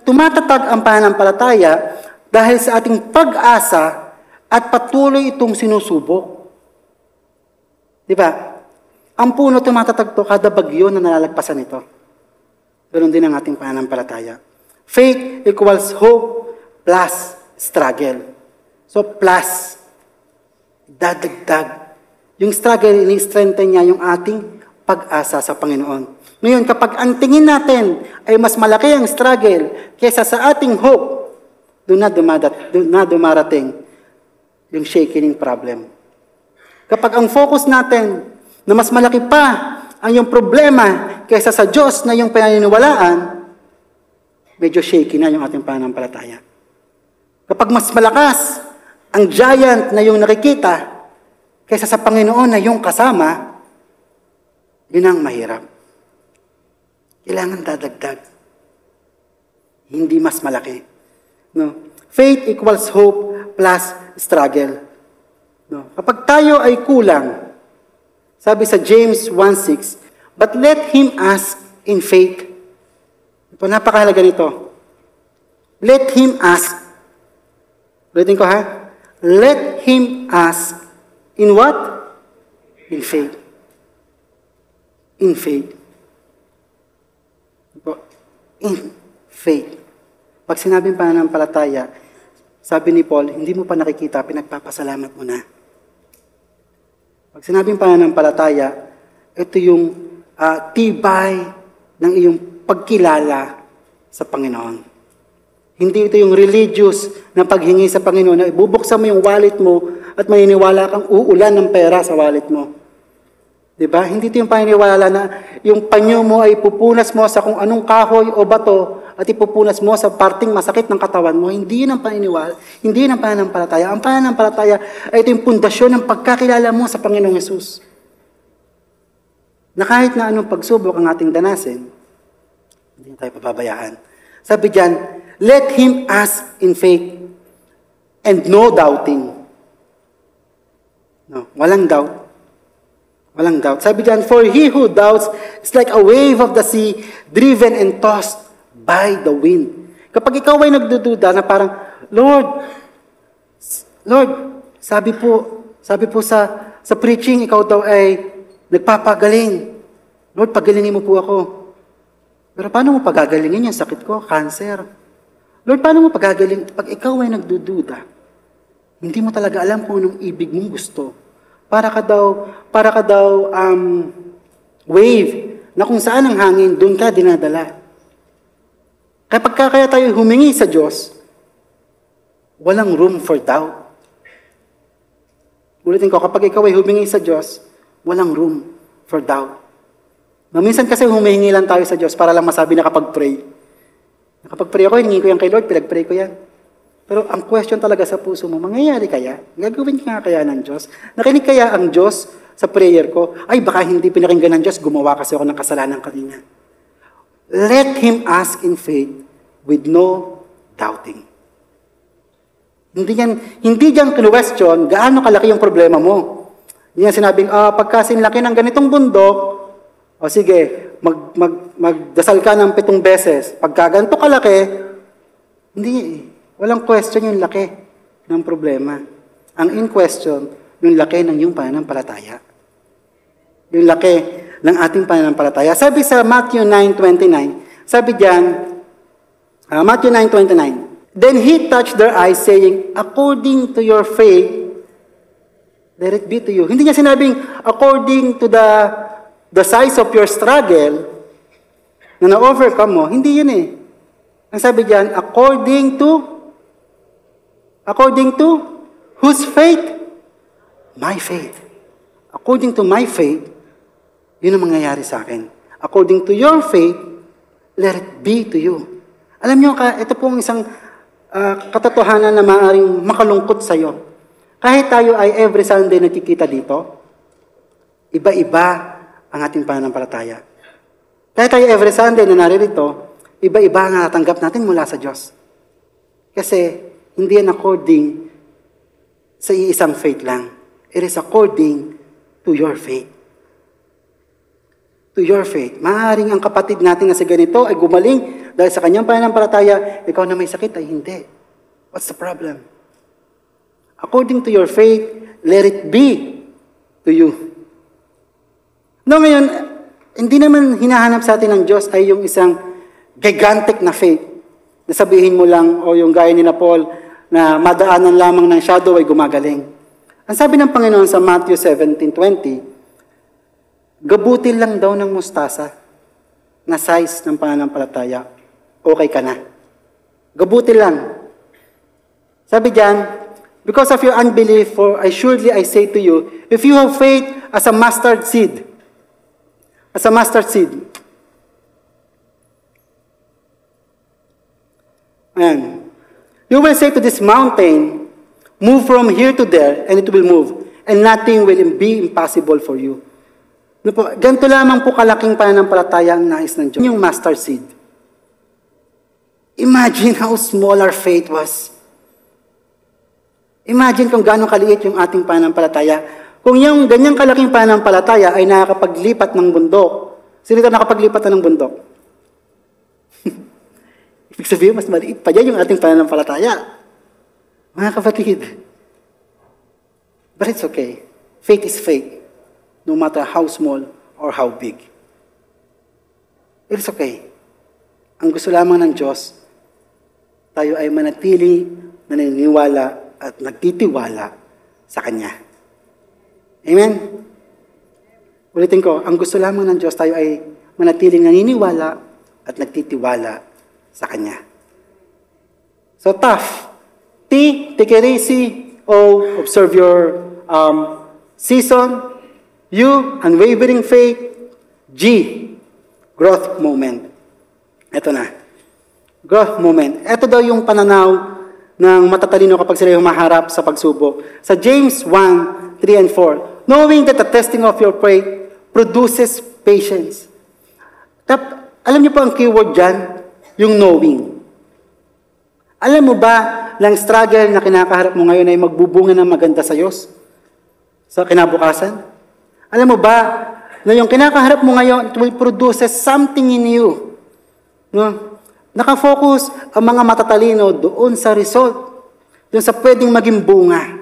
Tumatatag ang pananampalataya dahil sa ating pag-asa at patuloy itong sinusubok. Di ba? Ang puno tumatatag to kada bagyo na nalalagpasan ito. Ganon din ang ating pananampalataya. Faith equals hope plus struggle. So plus, dadagdag. Yung struggle, ini-strengthen niya yung ating pag-asa sa Panginoon. Ngayon, kapag ang tingin natin ay mas malaki ang struggle kaysa sa ating hope, doon na, dumadat, doon na dumarating yung shaking problem. Kapag ang focus natin na mas malaki pa ang yung problema kaysa sa Diyos na yung pinaniniwalaan, medyo shaky na yung ating pananampalataya. Kapag mas malakas ang giant na yung nakikita kaysa sa Panginoon na yung kasama, yun ang mahirap. Kailangan dadagdag. Hindi mas malaki. No? Faith equals hope plus struggle. No? Kapag tayo ay kulang, Sabi sa James 1.6, But let him ask in faith. Ito, napakahalaga nito. Let him ask. Ulitin ko ha. Let him ask in what? In faith. In faith. Ito, In faith. Pag sinabing pananampalataya, sabi ni Paul, hindi mo pa nakikita, pinagpapasalamat mo na. Pag sinabing pananampalataya, ito yung ah, tibay ng iyong pagkilala sa Panginoon. Hindi ito yung religious na paghingi sa Panginoon na ibubuksan mo yung wallet mo at maniniwala kang uulan ng pera sa wallet mo. 'Di ba? Hindi ito yung paniniwala na yung panyo mo ay pupunas mo sa kung anong kahoy o bato at ipupunas mo sa parting masakit ng katawan mo. Hindi yun ang paniniwala. Hindi yun ang pananampalataya. Ang pananampalataya ay ito yung pundasyon ng pagkakilala mo sa Panginoong Yesus. Na kahit na anong pagsubok ang ating danasin, hindi tayo pababayaan. Sabi diyan, let him ask in faith and no doubting. No, walang doubt. Walang doubt. Sabi diyan, for he who doubts is like a wave of the sea driven and tossed by the wind. Kapag ikaw ay nagdududa na parang, Lord, Lord, sabi po, sabi po sa sa preaching, ikaw daw ay nagpapagaling. Lord, pagalingin mo po ako. Pero paano mo pagagalingin yung sakit ko? Cancer. Lord, paano mo pagagaling? Pag ikaw ay nagdududa, hindi mo talaga alam kung anong ibig mong gusto. Para ka daw, para ka daw um, wave na kung saan ang hangin, doon ka dinadala. Kapag ka kaya tayo humingi sa Diyos, walang room for doubt. Ulitin ko, kapag ikaw ay humingi sa Diyos, walang room for doubt. Maminsan kasi humihingi lang tayo sa Diyos para lang masabi na kapag pray. Nakapag-pray ako, hiningi ko yan kay Lord, pinag-pray ko yan. Pero ang question talaga sa puso mo, mangyayari kaya? Gagawin nga kaya ng Diyos? Nakinig kaya ang Diyos sa prayer ko? Ay, baka hindi pinakinggan ng Diyos, gumawa kasi ako ng kasalanan kanina. Let Him ask in faith with no doubting. Hindi yan, hindi diyan question gaano kalaki yung problema mo. Hindi yan sinabing, ah, pagka sinlaki ng ganitong bundok, o sige, mag, mag, magdasal ka ng pitong beses. Pagka ganito kalaki, hindi eh. Walang question yung laki ng problema. Ang in question, yung laki ng yung pananampalataya. Yung laki ng ating pananampalataya. Sabi sa Matthew 9.29, sabi diyan, ah, Matthew 9.29, Then he touched their eyes, saying, According to your faith, let it be to you. Hindi niya sinabing, according to the the size of your struggle, na na-overcome mo, hindi yun eh. Ang sabi diyan, according to, according to, whose faith? My faith. According to my faith, yun ang mangyayari sa akin. According to your faith, let it be to you. Alam niyo, ka, ito pong isang ah, katotohanan na maaaring makalungkot sa iyo. Kahit tayo ay every Sunday nakikita dito, iba-iba ang ating pananampalataya. Kahit tayo every Sunday na naririto, iba-iba ang natanggap natin mula sa Diyos. Kasi hindi yan according sa iisang faith lang. It is according to your faith. To your faith. Maaaring ang kapatid natin na si ganito ay gumaling dahil sa kanyang pananampalataya, ikaw na may sakit ay hindi. What's the problem? According to your faith, let it be to you. No, ngayon, hindi naman hinahanap sa atin ng Diyos ay yung isang gigantic na faith. Na sabihin mo lang, o yung gaya ni na Paul, na madaanan lamang ng shadow ay gumagaling. Ang sabi ng Panginoon sa Matthew 17.20, gabutin lang daw ng mustasa na size ng pananampalataya, okay ka na. Gabutin lang. Sabi diyan, because of your unbelief, for assuredly I say to you, if you have faith as a mustard seed, as a mustard seed. Ayan. You will say to this mountain, move from here to there, and it will move. And nothing will be impossible for you. Ano po, ganito lamang po kalaking pananampalataya ang nais ng Diyos. Yung mustard seed. Imagine how small our faith was. Imagine kung gaano kaliit yung ating pananampalataya. Kung yung ganyang kalaking pananampalataya ay nakakapaglipat ng bundok, sino ito nakapaglipat na ng bundok? Ibig sabihin, mas maliit pa yan yung ating pananampalataya. Mga kapatid. But it's okay. Faith is faith. No matter how small or how big. It's okay. Ang gusto lamang ng Diyos, tayo ay manatili, naniniwala at nagtitiwala sa Kanya. Amen? Ulitin ko, ang gusto lamang ng Diyos, tayo ay manatiling naniniwala at nagtitiwala sa Kanya. So tough. T, take it easy. O, observe your um, season. U, unwavering faith. G, growth moment. Ito na. Growth moment. Ito daw yung pananaw ng matatalino kapag sila humaharap sa pagsubok. Sa James 1, 3 and 4, knowing that the testing of your faith produces patience. Tap, alam niyo po ang keyword dyan? Yung knowing. Alam mo ba, lang struggle na kinakaharap mo ngayon ay magbubunga ng maganda sa Diyos? Sa kinabukasan? Alam mo ba, na yung kinakaharap mo ngayon, it will produce something in you. No? Nakafocus ang mga matatalino doon sa result, doon sa pwedeng maging bunga.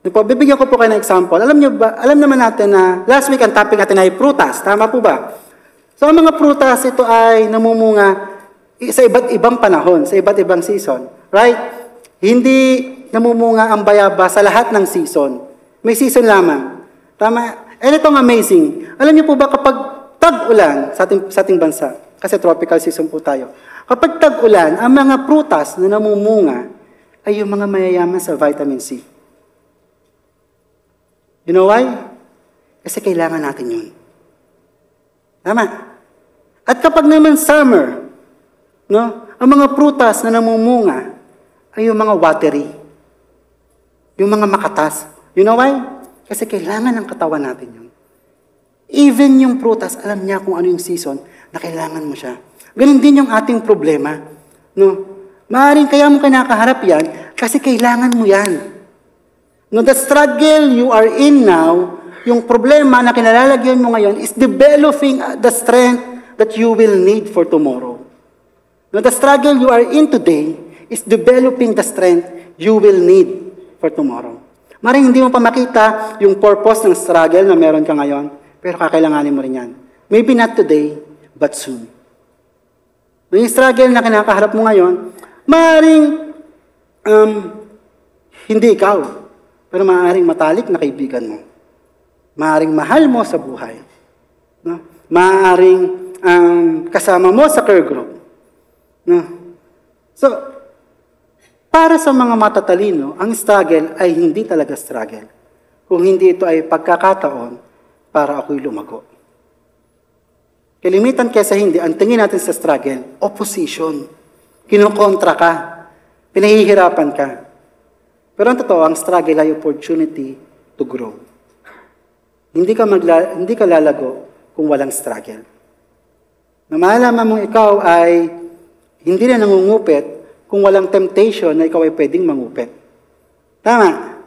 Di po, bibigyan ko po kayo ng example. Alam niyo ba, alam naman natin na last week ang topic natin ay prutas. Tama po ba? So ang mga prutas, ito ay namumunga sa iba't ibang panahon, sa iba't ibang season. Right? Hindi namumunga ang bayaba sa lahat ng season. May season lamang. Tama? And itong amazing. Alam niyo po ba kapag tag-ulan sa ating, sa ating bansa, kasi tropical season po tayo, kapag tag-ulan, ang mga prutas na namumunga ay yung mga mayayaman sa vitamin C. You know why? Kasi kailangan natin yun. Tama. At kapag naman summer, no, ang mga prutas na namumunga ay yung mga watery. Yung mga makatas. You know why? Kasi kailangan ng katawan natin yun. Even yung prutas, alam niya kung ano yung season na kailangan mo siya. Ganun din yung ating problema. No? Maaring kaya mo kinakaharap yan kasi kailangan mo yan. No, the struggle you are in now, yung problema na kinalalagyan mo ngayon is developing the strength that you will need for tomorrow. No, the struggle you are in today is developing the strength you will need for tomorrow. Maring hindi mo pa makita yung purpose ng struggle na meron ka ngayon, pero kakailanganin mo rin yan. Maybe not today, but soon. No, yung struggle na kinakaharap mo ngayon, maring um, hindi ikaw, pero maaaring matalik na kaibigan mo. Maaaring mahal mo sa buhay. No? Maaaring um, kasama mo sa care group. No? So, para sa mga matatalino, ang struggle ay hindi talaga struggle. Kung hindi ito ay pagkakataon para ako'y lumago. Kalimitan kesa hindi, ang tingin natin sa struggle, opposition. Kinukontra ka. Pinahihirapan ka. Pero ang totoo, ang struggle ay opportunity to grow. Hindi ka, magla- hindi ka lalago kung walang struggle. Na malaman mong ikaw ay hindi na nangungupit kung walang temptation na ikaw ay pwedeng mangupit. Tama.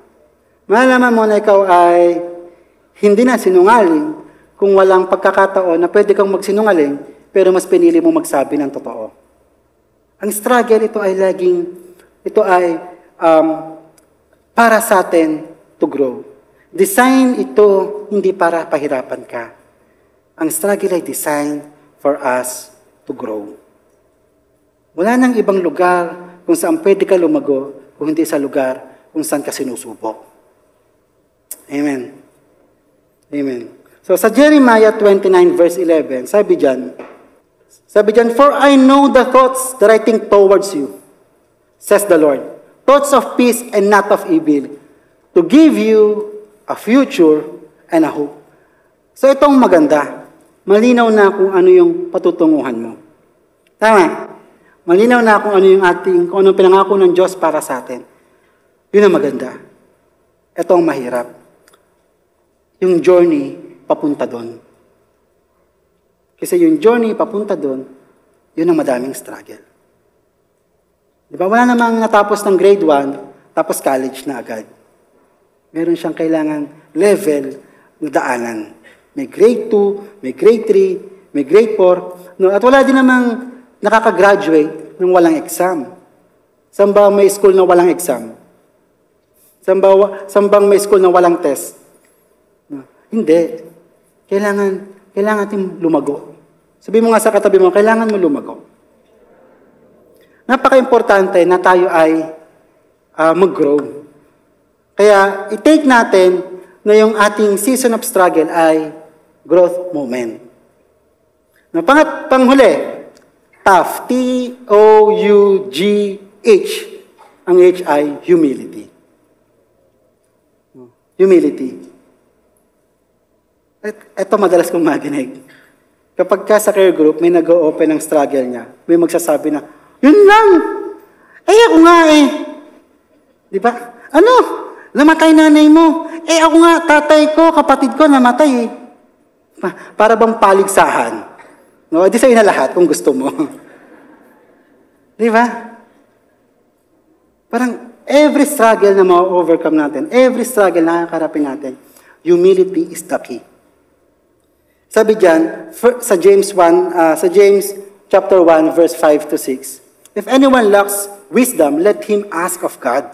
Malaman mo na ikaw ay hindi na sinungaling kung walang pagkakataon na pwede kang magsinungaling pero mas pinili mo magsabi ng totoo. Ang struggle ito ay laging, ito ay um, para sa atin to grow. Design ito hindi para pahirapan ka. Ang struggle ay designed for us to grow. Wala nang ibang lugar kung saan pwede ka lumago kung hindi sa lugar kung saan ka sinusubok. Amen. Amen. So sa Jeremiah 29 verse 11, sabi diyan, sabi diyan, For I know the thoughts that I think towards you, says the Lord, thoughts of peace and not of evil, to give you a future and a hope. So itong maganda, malinaw na kung ano yung patutunguhan mo. Tama. Malinaw na kung ano yung ating, kung ano pinangako ng Diyos para sa atin. Yun ang maganda. Ito ang mahirap. Yung journey papunta doon. Kasi yung journey papunta doon, yun ang madaming struggle. Di ba? Wala namang natapos ng grade 1, tapos college na agad. Meron siyang kailangan level na daanan. May grade 2, may grade 3, may grade 4. No? At wala din namang nakakagraduate ng walang exam. Saan ba may school na walang exam? Saan ba, saan bang may school na walang test? No? Hindi. Kailangan, kailangan natin lumago. Sabi mo nga sa katabi mo, kailangan mo lumago. Napaka-importante na tayo ay ah, mag-grow. Kaya i-take natin na yung ating season of struggle ay growth moment. Na pangat, panghuli, tough, T-O-U-G-H. Ang H ay humility. Humility. Et, ito madalas kong madinig. Kapag ka sa care group, may nag-open ng struggle niya, may magsasabi na, yun lang! Eh, ako nga eh. Di ba? Ano? Namatay nanay mo. Eh, ako nga, tatay ko, kapatid ko, namatay eh. Pa- para bang paligsahan. No, di sa'yo na lahat kung gusto mo. Di ba? Parang every struggle na ma-overcome natin, every struggle na nakakarapin natin, humility is the key. Sabi diyan sa James 1, ah, sa James chapter 1 verse 5 to 6. If anyone lacks wisdom, let him ask of God.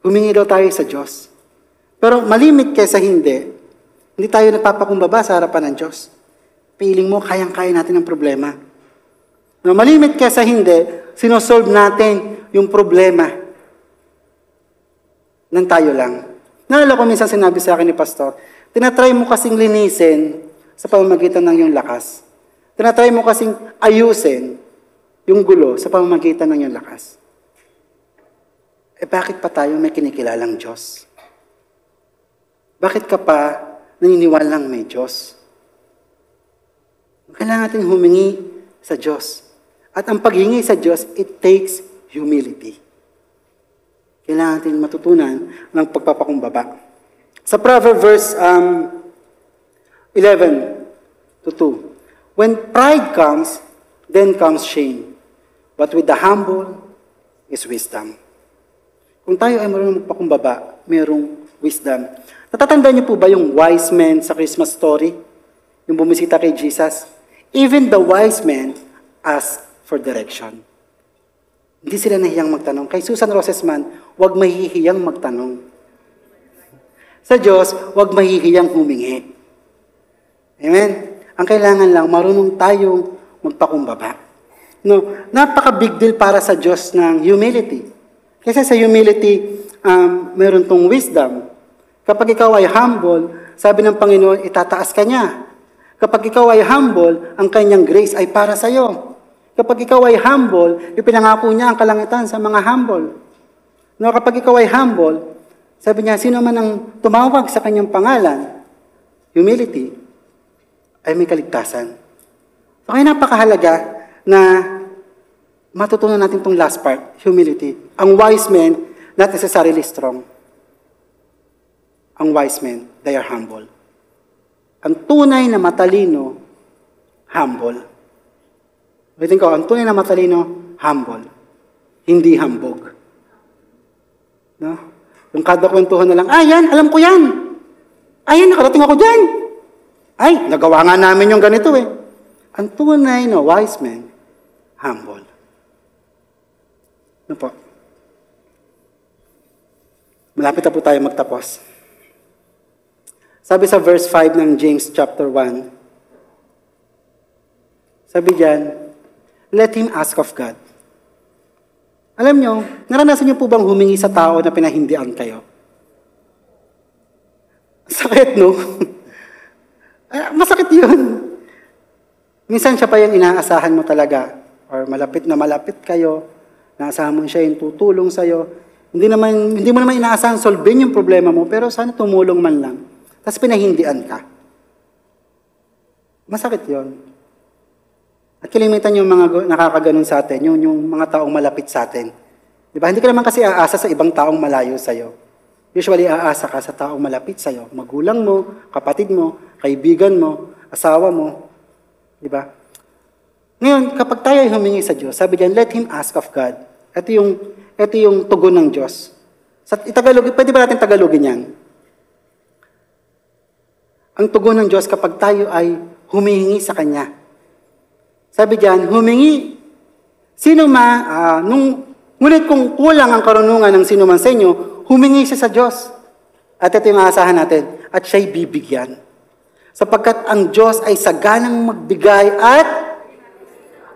Humingi daw tayo sa Diyos. Pero malimit kaysa hindi, hindi tayo nagpapakumbaba sa harapan ng Diyos. Piling mo, kayang-kaya natin ang problema. No, malimit kaysa hindi, sinosolve natin yung problema ng tayo lang. Naalala ko minsan sinabi sa akin ni Pastor, tinatry mo kasing linisin sa pamamagitan ng iyong lakas. Tinatry mo kasing ayusin yung gulo sa pamamagitan ng iyong lakas. Eh bakit pa tayo may kinikilalang Diyos? Bakit ka pa naniniwalang may Diyos? Kailangan natin humingi sa Diyos. At ang paghingi sa Diyos, it takes humility. Kailangan natin matutunan ng pagpapakumbaba. Sa Proverb verse um, 11 to 2, When pride comes, then comes shame. But with the humble is wisdom. Kung tayo ay marunong magpakumbaba, mayroong wisdom. Natatandaan niyo po ba yung wise men sa Christmas story? Yung bumisita kay Jesus? Even the wise men ask for direction. Hindi sila nahiyang magtanong. Kay Susan Rosesman, huwag mahihiyang magtanong. Sa Diyos, huwag mahihiyang humingi. Amen? Ang kailangan lang, marunong tayong magpakumbaba. No, napaka-big deal para sa Diyos ng humility. Kasi sa humility, um, meron tong wisdom. Kapag ikaw ay humble, sabi ng Panginoon, itataas ka niya. Kapag ikaw ay humble, ang kanyang grace ay para sa iyo. Kapag ikaw ay humble, ipinangako niya ang kalangitan sa mga humble. No, kapag ikaw ay humble, sabi niya, sino man ang tumawag sa kanyang pangalan, humility, ay may kaligtasan. So, kaya napakahalaga na matutunan natin itong last part, humility. Ang wise men, not necessarily strong. Ang wise men, they are humble. Ang tunay na matalino, humble. Ulitin ko, ang tunay na matalino, humble. Hindi hambog. No? Yung kada kwentuhan na lang, ah, yan, alam ko yan. Ah, yan, nakarating ako dyan. Ay, nagawa nga namin yung ganito eh. Ang tunay na wise man, humble. Ano po? Malapit na po tayo magtapos. Sabi sa verse 5 ng James chapter 1, sabi diyan, let him ask of God. Alam nyo, naranasan nyo po bang humingi sa tao na pinahindian kayo? Sakit, no? <laughs> Masakit yun. Minsan siya pa yung inaasahan mo talaga. Or malapit na malapit kayo. Naasahan mo siya yung tutulong sa'yo. Hindi, naman, hindi mo naman inaasahan solvein yung problema mo, pero sana tumulong man lang. Tapos pinahindian ka. Masakit yon. At kalimitan yung mga nakakaganon sa atin, yung, yung mga taong malapit sa atin. Di ba? Hindi ka naman kasi aasa sa ibang taong malayo sa'yo. Usually, aasa ka sa taong malapit sa'yo. Magulang mo, kapatid mo, kaibigan mo, asawa mo. Di ba? Ngayon, kapag tayo ay humingi sa Diyos, sabi diyan, let Him ask of God. Ito yung, ito yung tugon ng Diyos. Sa Tagalog, pwede ba natin Tagalogin yan? Ang tugon ng Diyos kapag tayo ay humihingi sa Kanya. Sabi diyan, humingi. Sino ma, ah, nung, ngunit kung kulang ang karunungan ng sino man sa inyo, humingi siya sa Diyos. At ito yung aasahan natin, at siya'y bibigyan. Sapagkat ang Diyos ay saganang magbigay at,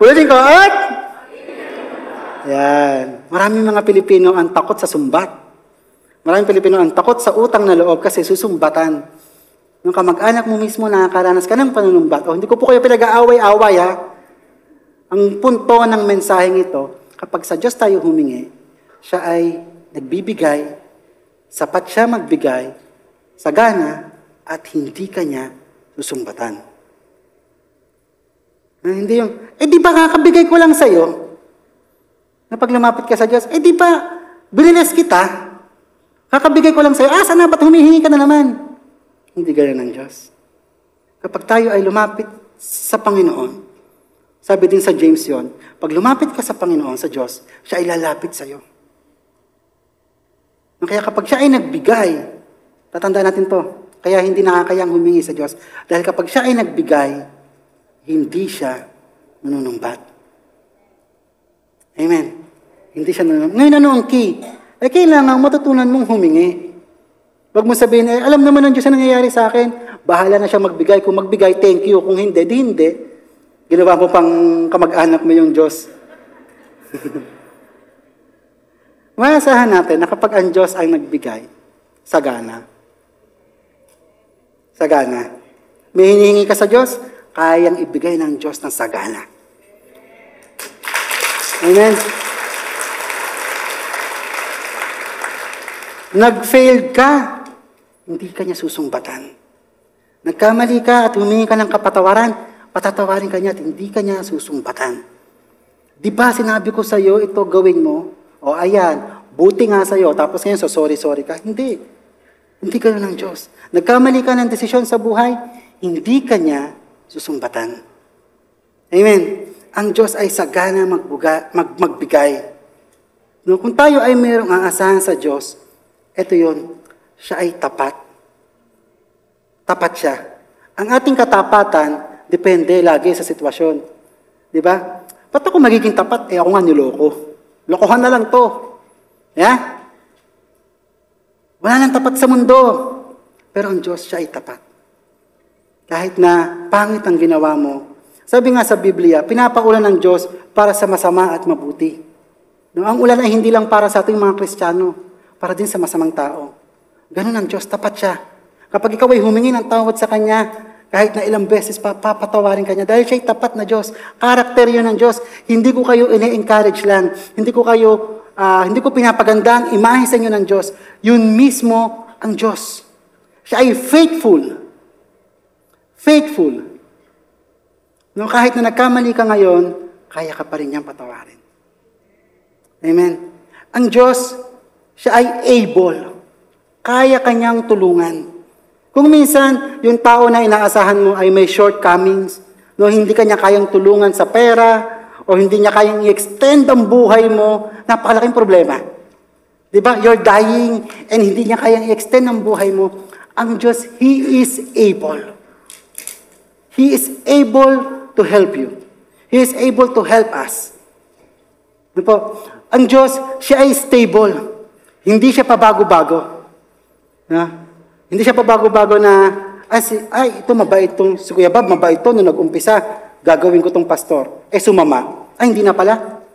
ulitin ko, at, yan. Maraming mga Pilipino ang takot sa sumbat. Maraming Pilipino ang takot sa utang na loob kasi susumbatan. Nung kamag-anak mo mismo nakakaranas ka ng panunumbat, o hindi ko po kayo pinag-aaway-away ha, ang punto ng mensaheng ito, kapag sa Diyos tayo humingi, siya ay nagbibigay, sapat siya magbigay, sagana, at hindi kanya susumbatan. Na hindi yung, eh di ba kakabigay ko lang sa'yo? Na pag lumapit ka sa Diyos, eh di ba biniles kita? Kakabigay ko lang sa'yo, ah, sana ba't humihingi ka na naman? Hindi ganyan ng Diyos. Kapag tayo ay lumapit sa Panginoon, sabi din sa James yon, pag lumapit ka sa Panginoon, sa Diyos, siya ay lalapit sa iyo. Kaya kapag siya ay nagbigay, tatandaan natin to, kaya hindi nakakayang humingi sa Diyos. Dahil kapag siya ay nagbigay, hindi siya nanunumbat. Amen. Hindi siya nanunumbat. Ngayon ano ang key? Eh kailangan matutunan mong humingi. Huwag mo sabihin, eh, alam naman ng Diyos ang nangyayari sa akin. Bahala na siya magbigay. Kung magbigay, thank you. Kung hindi, di hindi. Ginawa mo pang kamag-anak mo yung Diyos. <laughs> Maasahan natin na kapag ang Diyos ay nagbigay, sagana. Sagana. May hinihingi ka sa Diyos, kayang ibigay ng Diyos ng sagana. Amen. Nag-failed ka, hindi ka niya susumbatan. Nagkamali ka at humingi ka ng kapatawaran, patatawarin ka niya at hindi ka niya susumbatan. Di ba sinabi ko sa iyo, ito gawin mo? O ayan, buti nga sa iyo, tapos ngayon so sorry, sorry ka. Hindi. Hindi ka ng Diyos. Nagkamali ka ng desisyon sa buhay, hindi ka niya susumbatan. Amen. Ang Diyos ay sagana magbuga, mag, magbigay. No, kung tayo ay mayroong aasahan sa Diyos, ito yon, siya ay tapat. Tapat siya. Ang ating katapatan, depende lagi sa sitwasyon. Di ba? Ba't ako magiging tapat? Eh ako nga niloko. Lokohan na lang to. Yeah? Wala nang tapat sa mundo. Pero ang Diyos, siya ay tapat. Kahit na pangit ang ginawa mo. Sabi nga sa Biblia, pinapaulan ng Diyos para sa masama at mabuti. No, ang ulan ay hindi lang para sa ating mga Kristiyano, para din sa masamang tao. Ganun ang Diyos, tapat siya. Kapag ikaw ay humingi ng tawad sa Kanya, kahit na ilang beses pa, papatawarin ka niya. Dahil siya'y tapat na Diyos. Karakter yun ng Diyos. Hindi ko kayo ine-encourage lang. Hindi ko kayo, ah, hindi ko pinapaganda ang imahe sa inyo ng Diyos. Yun mismo ang Diyos. Siya ay faithful. Faithful. No, kahit na nagkamali ka ngayon, kaya ka pa rin niyang patawarin. Amen. Ang Diyos, siya ay able. Kaya kanyang tulungan. Kung minsan, yung tao na inaasahan mo ay may shortcomings, no, hindi kanya kayang tulungan sa pera, o hindi niya kayang i-extend ang buhay mo, napakalaking problema. Di ba? You're dying, and hindi niya kayang i-extend ang buhay mo. Ang Diyos, He is able. He is able to help you. He is able to help us. Di po? Ang Diyos, siya ay stable. Hindi siya pabago-bago. Na? Hindi siya pabago-bago na, ay, si, ay ito mabait itong, si Kuya Bob, mabait ito nung nag-umpisa, gagawin ko tong pastor. Eh, sumama. Ay, hindi na pala.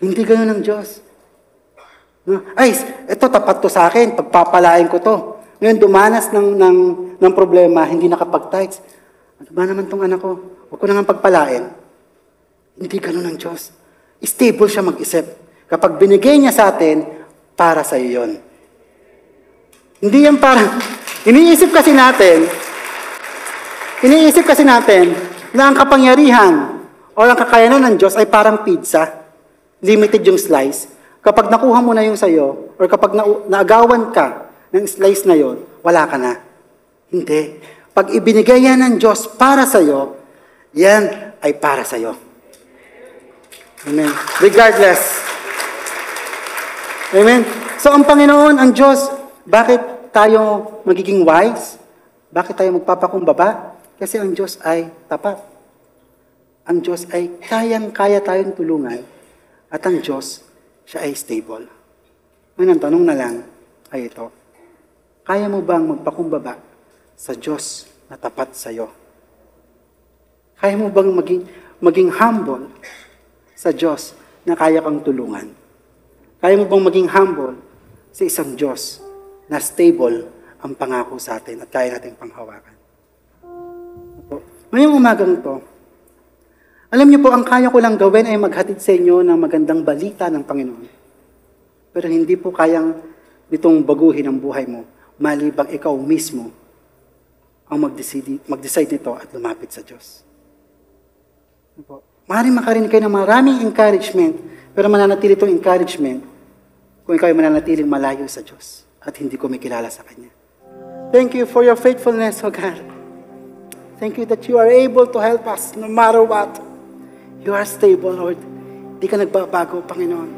Hindi ganun ang Diyos. No? Ay, ito tapat to sa akin, pagpapalain ko to. Ngayon, dumanas ng, ng, ng problema, hindi nakapag-tights. Ano ba naman tong anak ko? Huwag ko na nga pagpalain. Hindi ganun ang Diyos. Stable siya mag-isip. Kapag binigay niya sa atin, para sa iyo yun. Hindi yan parang, iniisip kasi natin, iniisip kasi natin na ang kapangyarihan o ang kakayanan ng Diyos ay parang pizza. Limited yung slice. Kapag nakuha mo na yung sayo, or kapag na, naagawan ka ng slice na yon, wala ka na. Hindi. Pag ibinigay yan ng Diyos para sa'yo, yan ay para sa'yo. Amen. Regardless. Amen. So ang Panginoon, ang Diyos, bakit tayo magiging wise? Bakit tayo magpapakumbaba? Kasi ang Diyos ay tapat. Ang Diyos ay kayang-kaya tayong tulungan. At ang Diyos, siya ay stable. Ngayon, ang tanong na lang ay ito. Kaya mo bang magpakumbaba sa Diyos na tapat sa iyo? Kaya mo bang maging, maging humble sa Diyos na kaya kang tulungan? Kaya mo bang maging humble sa isang Diyos na stable ang pangako sa atin at kaya natin panghawakan? Opo. Ngayong umagang to, alam niyo po, ang kaya ko lang gawin ay maghatid sa inyo ng magandang balita ng Panginoon. Pero hindi po kayang nitong baguhin ang buhay mo, malibang ikaw mismo ang mag-decide, mag-decide nito at lumapit sa Diyos. Po? Maaaring makarinig kayo ng maraming encouragement, pero mananatili itong encouragement kung ikaw ay mananatiling malayo sa Diyos at hindi ko may kilala sa Kanya. Thank you for your faithfulness, O God. Thank you that you are able to help us no matter what. You are stable, Lord. Hindi ka nagbabago, Panginoon.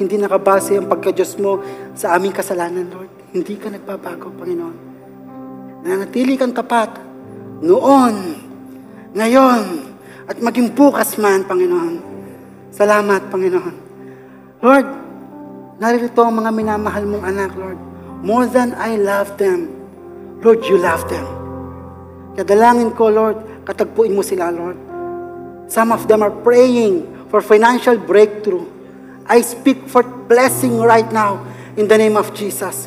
Hindi nakabase ang pagka-Diyos mo sa aming kasalanan, Lord. Hindi ka nagbabago, Panginoon. Nanatili kang tapat noon, ngayon, at maging bukas man, Panginoon. Salamat, Panginoon. Lord, narito ang mga minamahal mong anak, Lord. More than I love them, Lord, you love them. Kadalangin ko, Lord, katagpuin mo sila, Lord. Some of them are praying for financial breakthrough. I speak for blessing right now in the name of Jesus.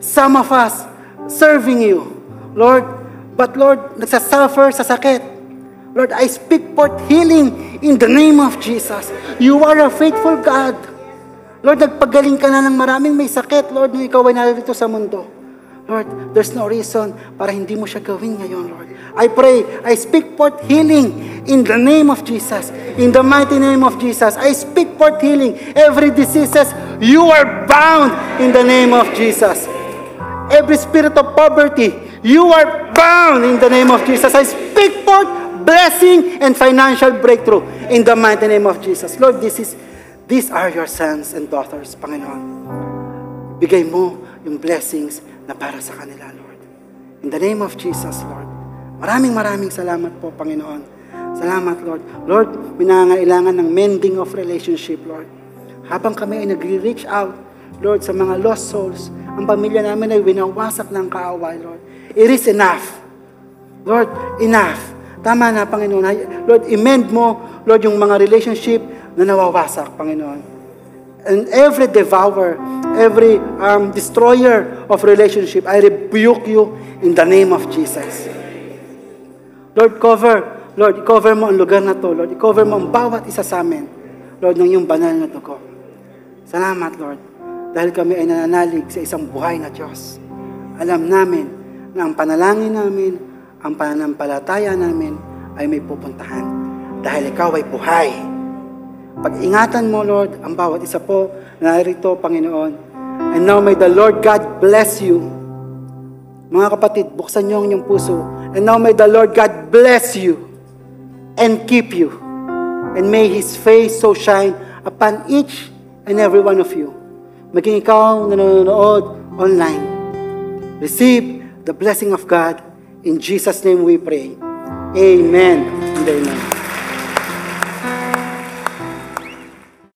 Some of us serving you, Lord, but Lord, nagsasuffer sa sakit. Lord, I speak for healing in the name of Jesus. You are a faithful God. Lord, nagpagaling ka na ng maraming may sakit, Lord, nung ikaw ay narito sa mundo. Lord, there's no reason para hindi mo siya gawin ngayon, Lord. I pray, I speak forth healing in the name of Jesus. In the mighty name of Jesus, I speak forth healing. Every diseases, you are bound in the name of Jesus. Every spirit of poverty, you are bound in the name of Jesus. I speak forth blessing and financial breakthrough in the mighty name of Jesus. Lord, this is these are your sons and daughters, Panginoon. Bigay mo yung blessings na para sa kanila, Lord. In the name of Jesus, Lord. Maraming maraming salamat po, Panginoon. Salamat, Lord. Lord, minangailangan ng mending of relationship, Lord. Habang kami ay nagre-reach out, Lord, sa mga lost souls, ang pamilya namin ay winawasak ng kaaway, Lord. It is enough. Lord, enough. Tama na, Panginoon. Lord, amend mo, Lord, yung mga relationship na nawawasak, Panginoon. And every devourer, every um, destroyer of relationship, I rebuke you in the name of Jesus. Lord, cover. Lord, cover mo ang lugar na to. Lord, cover mo ang bawat isa sa amin. Lord, ng iyong banal na dugo. Salamat, Lord. Dahil kami ay nananalig sa isang buhay na Diyos. Alam namin na ang panalangin namin, ang pananampalataya namin ay may pupuntahan. Dahil ikaw ay buhay. Pag-ingatan mo, Lord, ang bawat isa po na narito, Panginoon. And now may the Lord God bless you. Mga kapatid, buksan niyo ang inyong puso. And now may the Lord God bless you and keep you. And may His face so shine upon each and every one of you. Maging ikaw na nanonood online. Receive the blessing of God. In Jesus' name we pray. Amen and amen.